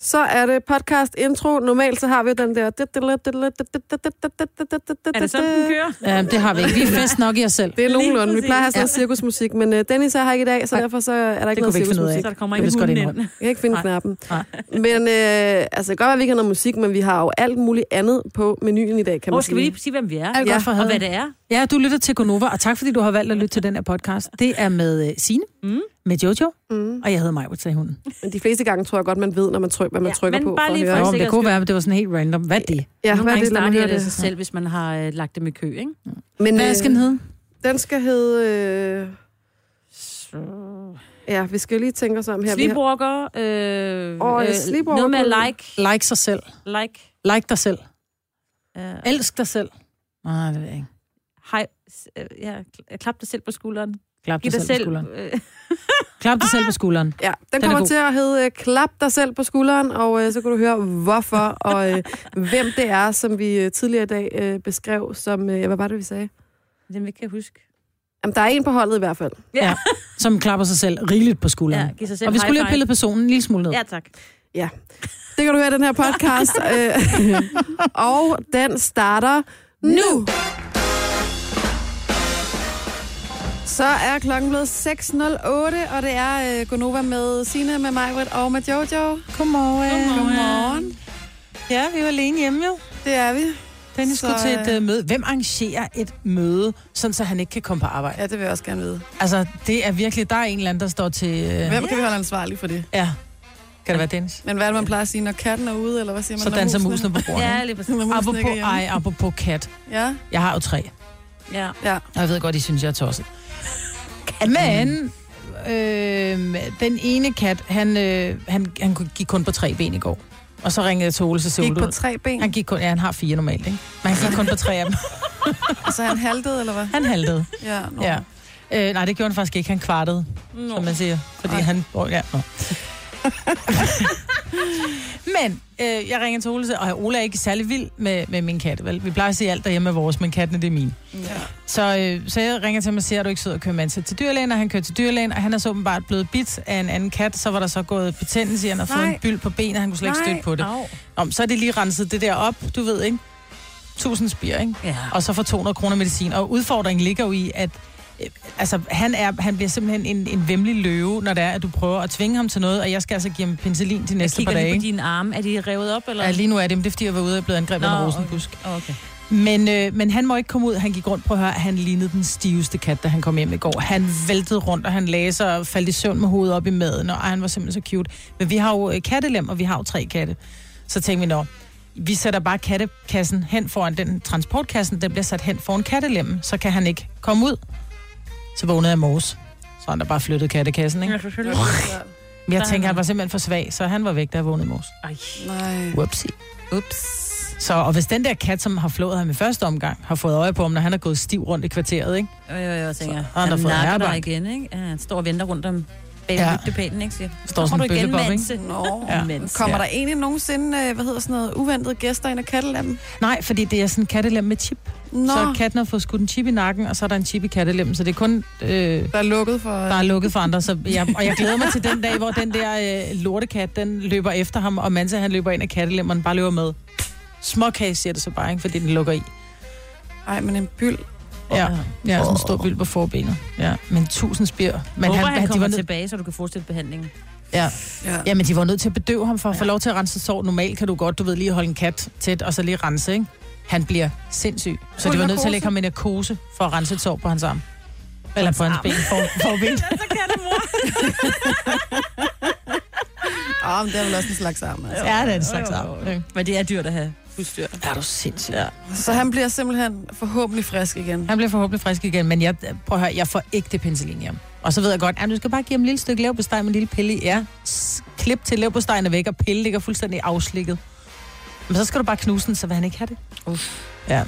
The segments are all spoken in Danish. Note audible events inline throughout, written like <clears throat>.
Så er det podcast intro. Normalt så har vi den der... Er det sådan, den kører? Ja, det har vi ikke. Vi er fest nok i os selv. Det er nogenlunde. Vi plejer at have sådan noget cirkusmusik, men uh, Dennis er her ikke i dag, så derfor så er der ikke noget cirkusmusik. Så der kommer ikke hunden ind. Jeg kan ikke finde knappen. Men øh, altså, det kan godt være, at vi ikke har noget musik, men vi har jo alt muligt andet på menuen i dag, kan man Hvor skal vi sige. lige sige, hvem vi er? Alt Ja, godt for Og hvad det er? Ja, du lytter til Gonova, og tak fordi du har valgt at lytte til den her podcast. Det er med uh, Signe, Mm. Med Jojo, Mm. og jeg hedder Majbert, sagde hun. Men de fleste gange tror jeg godt, man ved, når man trykker, hvad man Ja, trykker men på. bare for at lige høre. for Jo, en men det kunne være, at det var sådan helt random. Hvad er det? Ja, Nogle hvad er gange det, starter høre det af det. sig selv, hvis man har øh, lagt dem i kø, ikke? Men, Hvad skal den hedde? Den skal hedde... Øh, ja, vi skal lige tænke os om her. Sleepwalker. Øh, ja, øh, sleepwalker Noget med like. Like sig selv. Like. Like dig selv. Uh, Elsk dig selv. Nej, det ved jeg ikke. hej, øh, ja, kl- klap dig selv på skulderen. Klap dig dig selv, selv... på skulderen. Øh, <laughs> Klap dig selv på skulderen. Ja, den, Den er kommer til at hedde øh, Klap dig selv på skulderen, og øh, så kan du høre, hvorfor <laughs> og øh, hvem det er, som vi øh, tidligere i dag øh, beskrev som... Øh, hvad var det, vi sagde? den vil jeg huske. Jamen, der er en på holdet i hvert fald. Ja. Som klapper sig selv rigeligt på skulderen. Ja, giv sig selv og vi skulle lige have pillet personen en lille smule ned. Ja, tak. Det kan du høre den her podcast. <laughs> øh, og den starter nu. Så er klokken blevet 6.08, og det er øh, Gonova med Sine, med mig og med Jojo. Godmorgen. Godmorgen. Ja, vi var alene hjemme jo. Det er vi. Dennis Så, skulle til et øh, øh, møde. Hvem arrangerer et møde, sådan så han ikke kan komme på arbejde? Ja, det vil jeg også gerne vide. Altså, det er virkelig, der er en eller anden, der står til... Øh, Hvem kan vi holde ansvarlig for det? Ja. Kan det være Dennis? Men hvad er det, man plejer at sige, når katten er ude, eller hvad siger man? Så danser musene- musene på bordet. Ja, Ja, lige præcis. Apropos, ej, apropos kat. Ja, Jeg har jo tre. Ja. ja. Og jeg ved godt, I synes, jeg er tosset. Men øh, den ene kat, han, øh, han, han gik kun på tre ben i går. Og så ringede jeg til Ole, så så Gik på tre ben, Han gik kun, ja, han har fire normalt, ikke? Men han gik kun på tre af dem. og <laughs> så han haltede, eller hvad? Han haltede. Ja, nå. Ja. Øh, nej, det gjorde han faktisk ikke. Han kvartede, Nå. som man siger. Fordi Ej. han... Oh, ja, nå. <laughs> men øh, jeg ringer til Ole, og Ole er ikke særlig vild med, med min kat, vel? Vi plejer at sige alt derhjemme er vores, men kattene det er min. Ja. Så, øh, så jeg ringer til ham og siger, at du ikke sidder og kører med til dyrlægen, og han kører til dyrlægen, og han er så åbenbart blevet bit af en anden kat. Så var der så gået betændelse i, han har fået en byld på benet, han kunne slet ikke Nej. støtte på det. Au. Om, så er det lige renset det der op, du ved, ikke? Tusind spir, ikke? Ja. og så for 200 kroner medicin. Og udfordringen ligger jo i, at altså, han, er, han bliver simpelthen en, en vemmelig løve, når det er, at du prøver at tvinge ham til noget, og jeg skal altså give ham penicillin Jeg næste par kigger lige dage. på dine arme. Er de revet op, eller? Ja, lige nu er det, men det er fordi, jeg var ude og blevet angrebet af en rosenbusk. Okay. okay. Men, øh, men han må ikke komme ud. Han gik rundt. Prøv at høre, han lignede den stiveste kat, da han kom hjem i går. Han væltede rundt, og han lagde sig og faldt i søvn med hovedet op i maden, og han var simpelthen så cute. Men vi har jo øh, kattelem, og vi har jo tre katte. Så tænkte vi, nå, vi sætter bare kattekassen hen foran den transportkassen, den bliver sat hen foran kattelemmen, så kan han ikke komme ud. Så vågnede jeg morges. Så han der bare flyttet kattekassen, ikke? Ja, selvfølgelig. Men jeg er tænker, han. var simpelthen for svag, så han var væk, da jeg vågnede i morges. Ej. Nej. Whoopsie. Ups. Så, og hvis den der kat, som har flået ham i første omgang, har fået øje på ham, når han er gået stiv rundt i kvarteret, ikke? Jo, jo, jo, jeg tænker. har han han fået nakker dig igen, ikke? Ja, han står og venter rundt om bag Ja. lygtepælen, ikke? Siger, Står "Kommer sådan du en igen, bøllebob, ikke? Manse?" Nå. Ja. Manse. Kommer Ja. der egentlig nogensinde, øh, hvad hedder sådan noget, uventede gæster ind og kattelemmen? Nej, fordi det er sådan en kattelem med chip. Nå, Så katten har fået skudt en chip i nakken, og så er der en chip i kattelemmen, så det er kun... Øh, der er lukket for... der er lukket for andre, så jeg, og jeg glæder mig til den dag, hvor den der øh, lortekat, den løber efter ham, og Mansa, han løber ind af kattelemmeren, bare løber med. Småkage siger det så bare, ikke, fordi den lukker i. Ej, men en byld. Ja, ja sådan en stor byld på forbenet. Ja, men tusind spir. Men Håber, han, han de kommer var nød, tilbage, så du kan fortsætte behandlingen. ja, Ja. ja, men de var nødt til at bedøve ham for at få lov til at rense sår. Normalt kan du godt, du ved, lige holde en kat tæt, og så lige rense, ikke? Han bliver sindssyg. Så de var nødt til at lægge ham i narkose for at rense et sår på hans arm. Eller på hans ben. For, forben. <laughs> Så kan det, mor. <laughs> Ah, men det er vel også en slags arm, altså. Ja, det er en slags arm. Men det er dyrt at have husdyr. Er du sindssyg? Ja. Så han bliver simpelthen forhåbentlig frisk igen. Han bliver forhåbentlig frisk igen, men jeg, prøv at høre, jeg får ikke det penicillin hjem. Og så ved jeg godt, at du skal bare give ham et lille stykke leverpostej med en lille pille i. Ja, klip til leverpostejen er væk, og pille ligger fuldstændig afslikket. Men så skal du bare knuse den, så vil han ikke have det. Uff. Ja.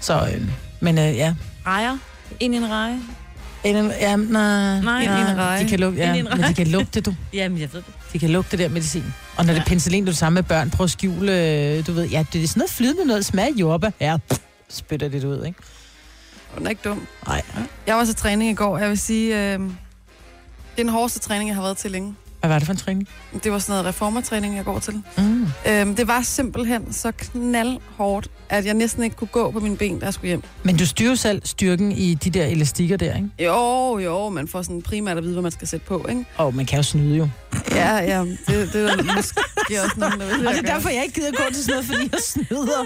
Så, øh, men øh, ja. Rejer. Ind i en reje. En, ja, nej, Nej, ja, en reje. De kan lugte, ja, Ind i en men de kan lugte, du. <laughs> Jamen, jeg ved det. De kan lugte det der medicin. Og når ja. det er penicillin, du er sammen med børn, prøv at skjule, øh, du ved, ja, det er sådan noget flydende noget, smager jordbær. Ja, pff, spytter det ud, ikke? Hun er ikke dum. Nej. Jeg var til træning i går, jeg vil sige, øh, det er den hårdeste træning, jeg har været til længe. Hvad var det for en træning? Det var sådan noget reformertræning, jeg går til. Mm. Øhm, det var simpelthen så knaldhårdt, at jeg næsten ikke kunne gå på mine ben, da jeg skulle hjem. Men du styrer selv styrken i de der elastikker der, ikke? Jo, jo, man får sådan primært at vide, hvad man skal sætte på, ikke? Åh, oh, man kan jo snyde jo. Ja, ja, det, det er der måske også nogen, der ved, Og det er derfor, jeg ikke gider gå til sådan noget, fordi jeg snyder.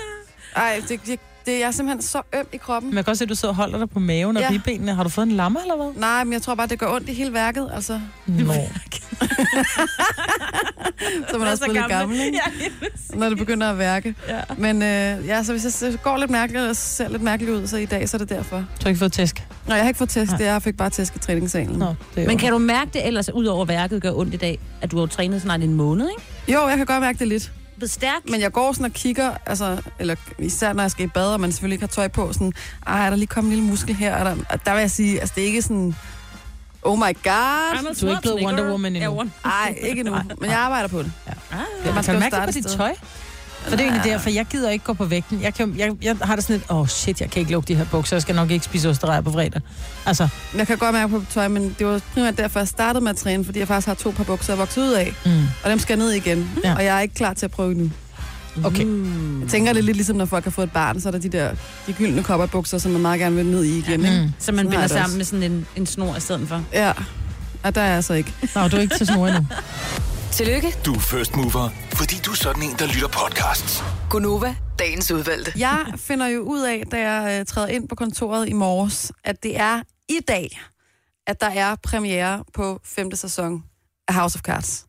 Ej, det, det, det, jeg er simpelthen så øm i kroppen. Men jeg kan også se, at du sidder og holder dig på maven og Ja. ribbenene. Har du fået en lammer, eller hvad? Nej, men jeg tror bare, det gør ondt i hele værket, altså. Nå. <laughs> Så er man også blevet lidt gammel, ikke? Ja, når det begynder at værke. ja. Men øh, ja, så hvis jeg går lidt mærkeligt og ser lidt mærkeligt ud, så i dag, så er det derfor. Du har ikke fået tæsk? Nå, jeg har ikke fået test, Nej. det er, jeg fik bare test i træningssalen. Nå, det er Men kan du mærke det ellers, ud over værket gør ondt i dag, at du har trænet snart en måned, ikke? Jo, jeg kan godt mærke det lidt. Blevet stærk. Men jeg går sådan og kigger, altså, eller især når jeg skal i bad, og man selvfølgelig ikke har tøj på, sådan, ah, er der lige kommet en lille muskel her? Er der, og der vil jeg sige, altså det er ikke sådan, oh my god. Du er ikke blevet Wonder Woman endnu. Ja, Nej, ikke endnu, men jeg arbejder på det. Ah, Ja, man skal du mærke det starte på dit tøj? For det er egentlig derfor, jeg gider ikke gå på vægten. Jeg, kan, jeg, jeg har det sådan lidt, åh oh shit, jeg kan ikke lukke de her bukser, jeg skal nok ikke spise osterejer på fredag. Altså, Jeg kan godt mærke på tøj, men det var primært derfor, jeg startede med at træne, fordi jeg faktisk har to par bukser, jeg vokset ud af, mm, og dem skal jeg ned igen, Ja. og jeg er ikke klar til at prøve nu. okay. Jeg tænker, det er lidt ligesom, når folk har fået et barn, så er der de der de gyldne kopperbukser, som man meget gerne vil ned i igen. Ikke? Mm. Så man Sådan binder sammen også. med sådan en, en snor i stedet for. Ja, og der er jeg så ikke. Nå, du er ikke til snor endnu. <laughs> Tillykke, Du er first mover, fordi du er sådan en, der lytter podcasts. Gunova, dagens udvalgte. Jeg finder jo ud af, da jeg øh, træder ind på kontoret i morges, at det er i dag, at der er premiere på femte sæson af House of Cards.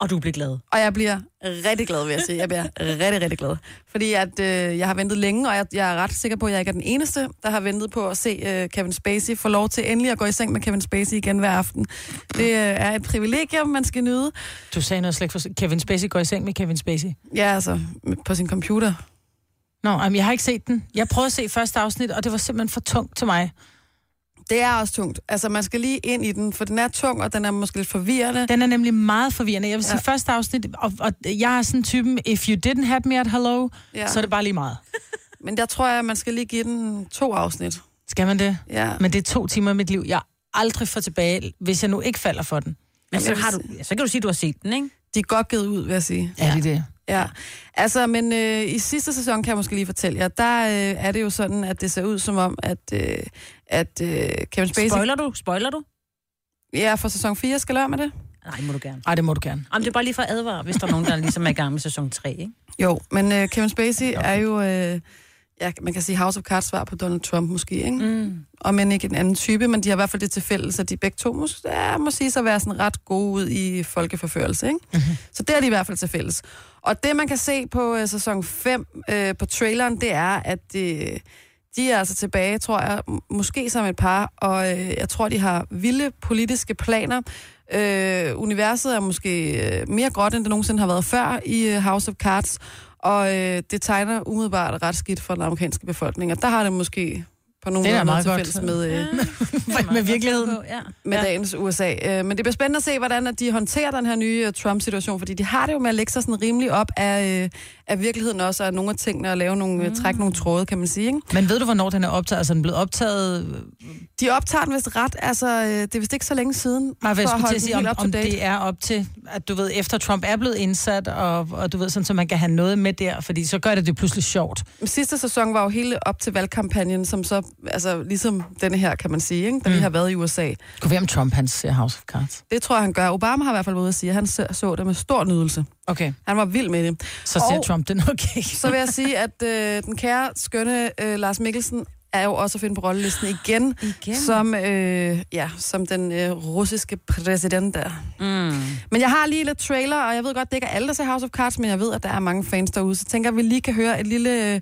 Og du bliver glad. Og jeg bliver rigtig glad, vil jeg sige. Jeg bliver rigtig, rigtig glad. Fordi at, øh, jeg har ventet længe, og jeg, jeg er ret sikker på, at jeg ikke er den eneste, der har ventet på at se øh, Kevin Spacey få lov til endelig at gå i seng med Kevin Spacey igen hver aften. Det øh, er et privilegium, man skal nyde. Du sagde noget slet for... Kevin Spacey går i seng med Kevin Spacey. Ja, altså, på sin computer. Nå, jamen, jeg har ikke set den. Jeg prøvede at se første afsnit, og det var simpelthen for tungt til mig. Det er også tungt. Altså, man skal lige ind i den, for den er tung, og den er måske lidt forvirrende. Den er nemlig meget forvirrende. Jeg vil sige, Ja. ja. første afsnit, og, og jeg er sådan typen, if you didn't have me at hello, Ja. ja. så er det bare lige meget. <laughs> Men der tror jeg, at man skal lige give den to afsnit. Skal man det? Ja. Men det er to timer af mit liv, jeg aldrig får tilbage, hvis jeg nu ikke falder for den. Men så, har du, så kan du sige, at du har set den, ikke? De er godt givet ud, vil jeg sige. Er det det? Ja, altså, men øh, i sidste sæson, kan jeg måske lige fortælle jer, der øh, er det jo sådan, at det ser ud som om, at, øh, at øh, Kevin Spacey... Spoiler du? Spoiler du? Ja, for sæson 4 skal lade med det. Nej, må du gerne. Ej, det må du gerne. Jamen, det er bare lige for at advare, hvis der er nogen, der ligesom er i gang med sæson 3, ikke? Jo, men øh, Kevin Spacey er jo, øh, ja, man kan sige House of Cards svar på Donald Trump måske, ikke? Mm. Og men ikke en anden type, men de har i hvert fald det til fælles, at de begge to må, ja, må sige sig at være sådan ret gode ud i folkeforførelse, ikke? Mm-hmm. Så det er de i hvert fald til fælles. Og det, man kan se på øh, sæson 5 øh, på traileren, det er, at øh, de er altså tilbage, tror jeg, måske som et par, og øh, jeg tror, de har vilde politiske planer. Øh, universet er måske øh, mere gråt, end det nogensinde har været før i øh, House of Cards, og øh, det tegner umiddelbart ret skidt for den amerikanske befolkning, og der har det måske på nogle Det er meget til fælles med... Øh, <laughs> med virkeligheden. Ja. med ja. dagens USA. Øh, Men det bliver spændende at se, hvordan at de håndterer den her nye øh, Trump-situation, fordi de har det jo med at lægge sig sådan rimelig op af, øh, af virkeligheden også, og nogle af tingene, og lave nogle, mm. trække nogle tråde, kan man sige. Ikke? Men ved du, hvornår den er optaget? Altså, den er blevet optaget... De optager den vist ret, altså øh, det er vist ikke så længe siden, Nej, jeg for at skulle til at sige, om, om det er op til, at du ved, efter Trump er blevet indsat, og, og du ved, sådan, så man kan have noget med der, fordi så gør det det pludselig sjovt. Men Sidste sæson var jo hele op til valgkampagnen, som så, altså ligesom denne her, kan man sige, ikke? da mm. vi har været i USA. Kunne være, om Trump han ser House of Cards. Det tror jeg, han gør. Obama har i hvert fald været ude at sige, at han så, det med stor nydelse. Okay, Han var vild med det. så ser Og- Trump den okay. Så vil jeg sige, at øh, den kære, skønne øh, Lars Mikkelsen er jo også at finde på rollelisten igen, Igen? som, øh, ja, som den øh, russiske præsident der. Mm. Men jeg har lige lidt trailer, og jeg ved godt, det ikke er alle, der ser House of Cards, men jeg ved, at der er mange fans derude, så tænker jeg, at vi lige kan høre et lille, øh,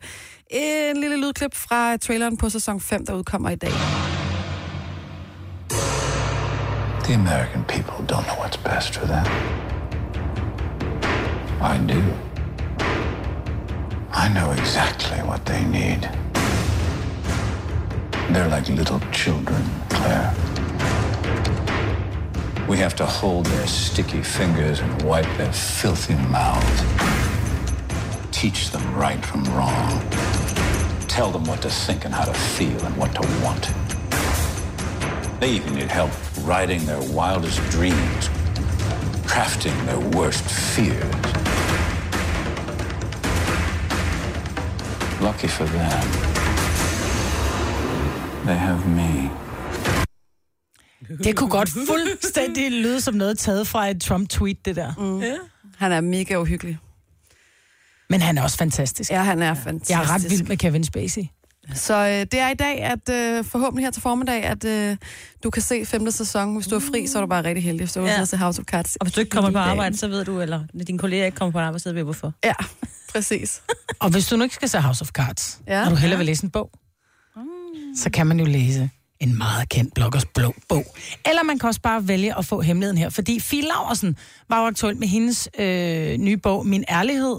en lille lydklip fra traileren på sæson 5, der udkommer i dag. The American people don't know what's best for them. I do. I know exactly what they need. They're like little children, Claire. We have to hold their sticky fingers and wipe their filthy mouths. Teach them right from wrong. Tell them what to think and how to feel and what to want. They even need help writing their wildest dreams. crafting their worst fears. Lucky for them, they have me. Det kunne godt fuldstændig lyde som noget taget fra et Trump-tweet, det der. Mm. Han er mega uhyggelig. Men han er også fantastisk. Ja, han er fantastisk. Jeg er ret vild med Kevin Spacey. Så øh, det er i dag, at øh, forhåbentlig her til formiddag, at øh, du kan se femte sæson. Hvis du er fri, så er du bare rigtig heldig, hvis du Ja. ja. til House of Cards. Og hvis du ikke kommer på arbejde, så ved du, eller dine kolleger ikke kommer på arbejde, så ved du hvorfor. Ja, præcis. Og hvis du nu ikke skal se House of Cards, ja. Ja. og du hellere vil læse en bog, så kan man jo læse en meget kendt bloggers blå bog. Eller man kan også bare vælge at få hemmeligheden her, fordi Fie Laversen var jo aktuel med hendes øh, nye bog, Min Ærlighed,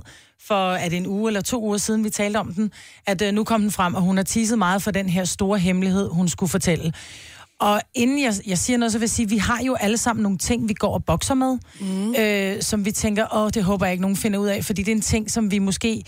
for det en uge eller to uger siden, vi talte om den, at øh, nu kom den frem, og hun har teaset meget for den her store hemmelighed, hun skulle fortælle. Og inden jeg, jeg siger noget, så vil jeg sige, at vi har jo alle sammen nogle ting, vi går og bokser med, mm. øh, som vi tænker, åh, det håber jeg ikke, nogen finder ud af, fordi det er en ting, som vi måske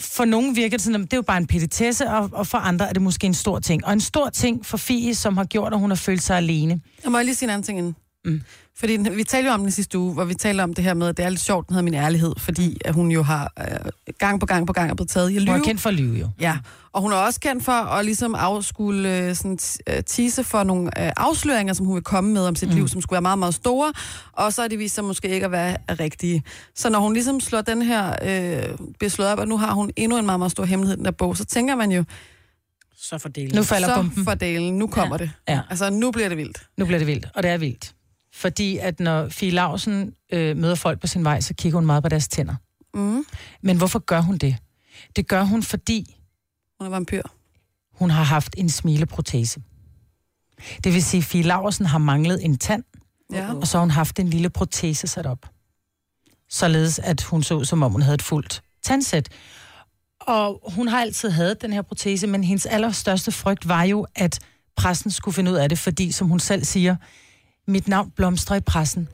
for nogen virker det sådan, at det er jo bare en petitesse, og, og for andre er det måske en stor ting. Og en stor ting for Fie, som har gjort, at hun har følt sig alene. Jeg må lige sige en anden ting inden. Mm. Fordi den- vi talte jo om den sidste uge, hvor vi talte om det her med, at det er lidt sjovt, den hedder min ærlighed, fordi at hun jo har øh, gang på gang på gang er blevet taget i at Hun er lyve. kendt for at lyve, jo. Ja, og hun er også kendt for at ligesom afskule øh, sådan, øh, tise for nogle øh, afsløringer, som hun vil komme med om sit mm. liv, som skulle være meget, meget store, og så er de vist sig måske ikke at være rigtige. Så når hun ligesom slår den her, øh, bliver slået op, og nu har hun endnu en meget, meget stor hemmelighed den der bog, så tænker man jo, Så fordelen. Nu falder så bomben. for delen, nu kommer ja. det. Ja. Altså, nu bliver det vildt. Nu bliver det vildt, og det er vildt. Fordi at når Fie Lausen øh, møder folk på sin vej, så kigger hun meget på deres tænder. Mm. Men hvorfor gør hun det? Det gør hun, fordi Hun er vampyr. hun har haft en smileprotese. Det vil sige, at Fie Laursen har manglet en tand, Ja. og så har hun haft en lille protese sat op. Således, at hun så som om hun havde et fuldt tandsæt. Og hun har altid havde den her protese, men hendes allerstørste frygt var jo, at pressen skulle finde ud af det, fordi, som hun selv siger, mit navn blomstrer i pressen.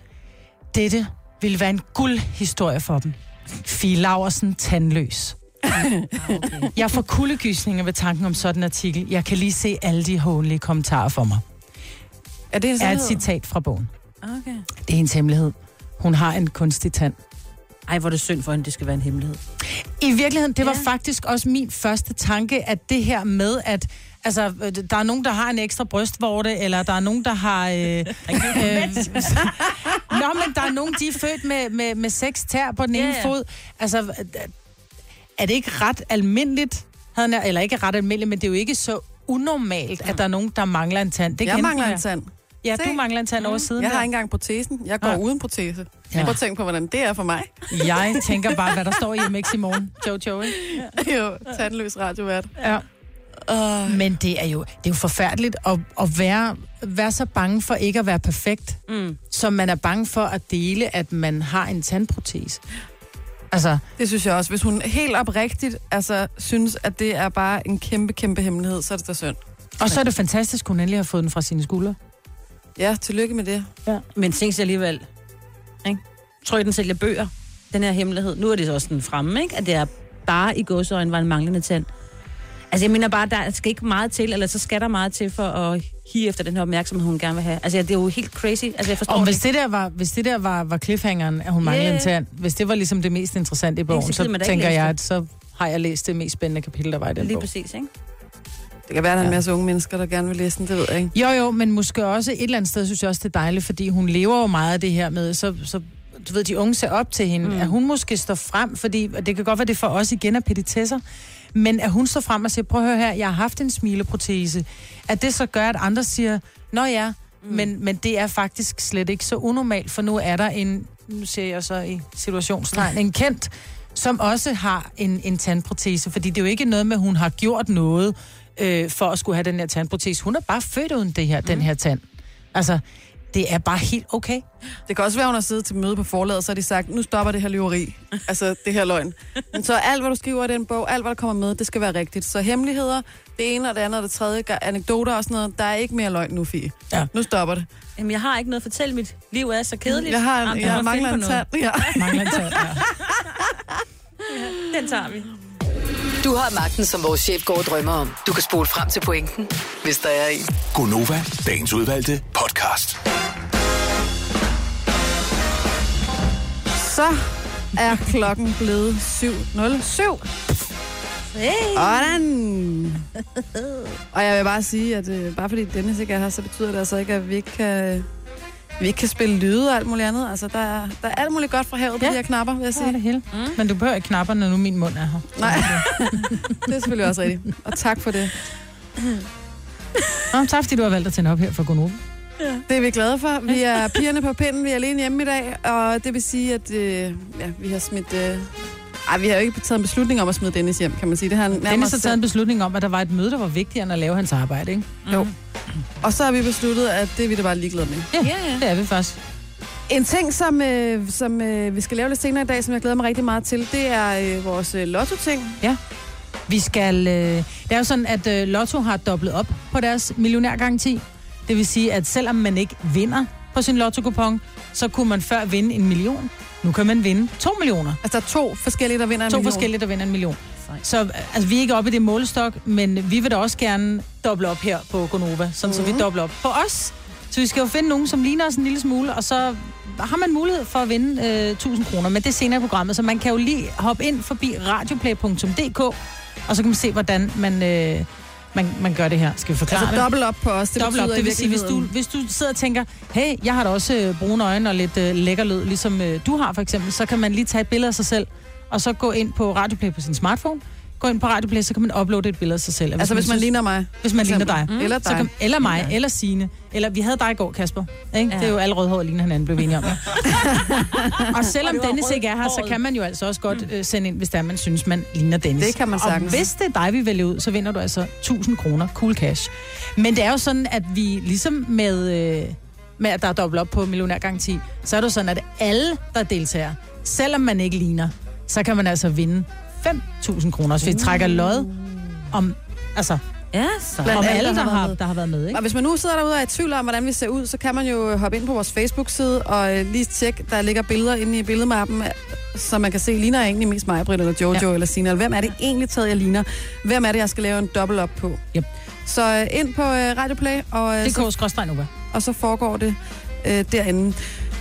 Dette ville være en guldhistorie for dem. Fie Laursen tandløs. <laughs> Jeg får kuldegysninger ved tanken om sådan en artikel. Jeg kan lige se alle de hånlige kommentarer for mig. Er det en er et citat fra bogen. Okay. Det er hendes hemmelighed. Hun har en kunstig tand. Ej, hvor er det synd for hende, det skal være en hemmelighed. I virkeligheden, det var Ja. faktisk også min første tanke, at det her med, at altså, øh, der er nogen, der har en ekstra brystvorte, eller der er nogen, der har... Øh, <laughs> øh, <laughs> Nå, men der er nogen, de er født med, med, med seks tær på den ene ja. fod. Altså, øh, er det ikke ret almindeligt? havde Eller ikke ret almindeligt, men det er jo ikke så unormalt, at der er nogen, der mangler en tand. Det Jeg mangler jeg. en tand. Ja, Se. du mangler en tand over siden Jeg har ikke engang protesen. Jeg går Ja. uden protese. Ja. Ja. Prøv at tænke på, hvordan det er for mig. Jeg tænker bare, hvad der står i MX i morgen. Jojo, ikke? <laughs> jo, tandløs radiovært. Ja. Uh. Men det er jo, det er jo forfærdeligt at, at være, være så bange for ikke at være perfekt, Mm. som man er bange for at dele, at man har en tandprotese. Altså, Det synes jeg også. Hvis hun helt oprigtigt altså, synes, at det er bare en kæmpe, kæmpe hemmelighed, så er det da synd. og så er det fantastisk, hun endelig har fået den fra sine skuldre. Ja, tillykke med det. Men tænk sig alligevel, ikke? Tror I, den sælger bøger, den her hemmelighed? Nu er det så også den fremme, ikke? At det er bare i gåsøjne var en manglende tand. Altså, jeg mener bare, der skal ikke meget til, eller så skal der meget til for at hive efter den her opmærksomhed, hun gerne vil have. Altså, det er jo helt crazy. Altså, jeg forstår Og det. hvis det der var, hvis det der var, var cliffhangeren, at hun manglede Ja. en tand, hvis det var ligesom det mest interessante i bogen, så tænker jeg, det. at så har jeg læst det mest spændende kapitel, der var i den Lige bog. præcis, ikke? Det kan være, at der er en masse unge mennesker, der gerne vil læse den, det ved jeg ikke. Jo, jo, men måske også et eller andet sted, synes jeg også, det er dejligt, fordi hun lever jo meget af det her med, så, så du ved, de unge ser op til hende, mm. at hun måske står frem, fordi og det kan godt være, det for os igen er petitesser, men at hun står frem og siger, prøv at høre her, jeg har haft en smileprotese, at det så gør, at andre siger, nå ja, mm. men, men det er faktisk slet ikke så unormalt, for nu er der en, nu ser jeg så i situationstegn, en kendt, som også har en, en tandprotese, fordi det er jo ikke noget med, at hun har gjort noget øh, for at skulle have den her tandprotese. Hun er bare født uden det her, mm. den her tand. Altså, det er bare helt okay. Det kan også være, at hun har siddet til møde på forladet, så har de sagt, nu stopper det her lyveri. <laughs> altså, det her løgn. Men så alt, hvad du skriver i den bog, alt, hvad der kommer med, det skal være rigtigt. Så hemmeligheder, det ene og det andet og det tredje, anekdoter og sådan noget, der er ikke mere løgn nu, Fie. Ja. Nu stopper det. Jamen, jeg har ikke noget at fortælle. Mit liv er så kedeligt. Jeg har en, Andre jeg må mangler en tand. Ja. Mangler en tand, ja. <laughs> Den tager vi. Du har magten, som vores chef går og drømmer om. Du kan spole frem til pointen, hvis der er en. Gonova, dagens udvalgte podcast. Så er klokken blevet 7.07. Hey. Sådan. <laughs> Og jeg vil bare sige, at øh, bare fordi Dennis ikke er her, så betyder det altså ikke, at vi ikke kan, vi ikke kan spille lyde og alt muligt andet. Altså, der er, der er alt muligt godt fra havet på Ja. de her knapper, vil jeg sige. det hele. Mm. Men du behøver ikke knapper, når nu min mund er her. Nej, <laughs> det er selvfølgelig også rigtigt. Og tak for det. Nå, tak fordi du har valgt at tænde op her for Gonova. Det er vi glade for. Vi er pigerne på pinden, vi er alene hjemme i dag, og det vil sige, at øh, ja, vi har smidt... Øh, ej, vi har jo ikke taget en beslutning om at smide Dennis hjem, kan man sige. Det har Dennis har taget en beslutning om, at der var et møde, der var vigtigere end at lave hans arbejde, ikke? Jo. Og så har vi besluttet, at det er vi da bare ligeglade med. Ja, Ja, ja. det er vi først. En ting, som, øh, som øh, vi skal lave lidt senere i dag, som jeg glæder mig rigtig meget til, det er øh, vores øh, lotto-ting. Vi skal... Øh, det er jo sådan, at øh, Lotto har dobblet op på deres millionærgaranti. Det vil sige, at selvom man ikke vinder på sin lotto så kunne man før vinde en million. Nu kan man vinde 2 millioner. Altså, der er to forskellige, der vinder en To million. forskellige, der vinder en million. Så altså, vi er ikke oppe i det målestok, men vi vil da også gerne doble op her på Gonova, sådan mm. så vi dobler op på os. Så vi skal jo finde nogen, som ligner os en lille smule, og så har man mulighed for at vinde øh, 1000 kroner, men det er senere i programmet, så man kan jo lige hoppe ind forbi radioplay.dk, og så kan man se, hvordan man, øh, man, man gør det her. Skal vi forklare Altså, det? dobbelt op på os. Det Dobbelt op, det vil sige, hvis du, hvis du sidder og tænker, hey, jeg har da også øh, brune øjne og lidt øh, lækker lyd, ligesom øh, du har for eksempel, så kan man lige tage et billede af sig selv, og så gå ind på Radioplay på sin smartphone, gå ind på Radioplay, så kan man uploade et billede af sig selv. Og Altså, hvis man synes- ligner mig. hvis man ligner dig. Mm. Eller Så dig. kan, eller mig, eller Signe. Eller vi havde dig i går, Kasper. Ikke? Ja. Det er jo alle rødhårede, ligner hinanden, blev vi enige om. Ja. <laughs> og selvom Og Dennis ikke er her, så kan man jo altså også godt øh, sende ind, hvis der er, man synes, man ligner Dennis. Det kan man Og sagtens. hvis det er dig, vi vælger ud, så vinder du altså 1000 kroner cool cash. Men det er jo sådan, at vi ligesom med, øh, med at der er dobbelt op på millionærgaranti, så er det sådan, at alle, der deltager, selvom man ikke ligner, så kan man altså vinde 5.000 kroner. Så vi trækker lod om, altså, Ja, så. Blandt om alle, der der har været- der har været med, ikke? Og hvis man nu sidder derude og er i tvivl om, hvordan vi ser ud, så kan man jo hoppe ind på vores Facebook-side og øh, lige tjekke, der ligger billeder inde i billedmappen, øh, så man kan se, ligner jeg egentlig mest mig, Britt, eller Jojo, ja. Eller Sina, eller hvem er det egentlig taget, jeg ligner? Hvem er det, jeg skal lave en dobbelt op på? Yep. Så øh, ind på øh, Radioplay, og, øh, Det så, og så foregår det øh, derinde.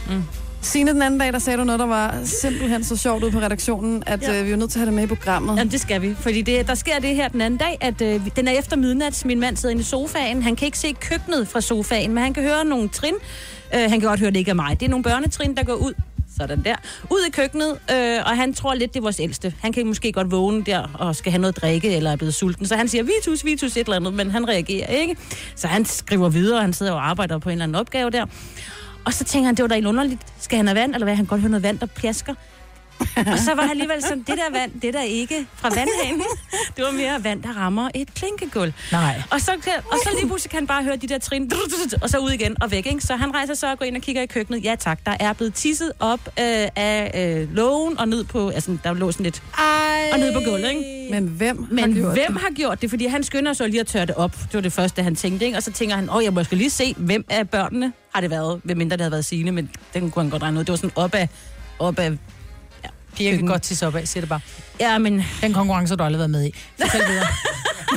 Mm. Signe, den anden dag, der sagde du noget, der var simpelthen så sjovt ud på redaktionen, at Ja. øh, vi er nødt til at have det med i programmet. Jamen, det skal vi. Fordi det, der sker det her den anden dag, at øh, den er efter midnat. Min mand sidder inde i sofaen. Han kan ikke se køkkenet fra sofaen, men han kan høre nogle trin. Øh, han kan godt høre, det ikke er mig. Det er nogle børnetrin, der går ud sådan der, ud i køkkenet, øh, og han tror lidt, det er vores ældste. Han kan måske godt vågne der og skal have noget at drikke, eller er blevet sulten. Så han siger, vitus, vitus, et eller andet, men han reagerer ikke. Så han skriver videre, han sidder og arbejder på en eller anden opgave der. Og så tænker han, det var da en underligt. Skal han have vand, eller hvad? Han kan godt høre noget vand, der pjasker. <laughs> og så var han alligevel sådan, det der vand, det er der ikke fra vandhanen. <laughs> Det var mere vand, der rammer et klinkegulv. Nej. Og så, og så lige pludselig kan han bare høre de der trin, og så ud igen og væk. Ikke? Så han rejser så og går ind og kigger i køkkenet. Ja tak, der er blevet tisset op øh, af øh, lågen og ned på, altså der lå sådan lidt, Ej. og ned på gulvet. Ikke? Men hvem Men har gjort hvem det? har gjort det? Fordi han skynder sig lige at tørre det op. Det var det første, han tænkte. Ikke? Og så tænker han, åh, jeg må skal lige se, hvem af børnene har det været. Hvem mindre det havde været Signe, men den kunne han godt regne ud. Det var sådan op af, op af Piger kan godt tisse op af, siger det bare. ja, men, Den konkurrence har du aldrig været med i. Fortæl videre.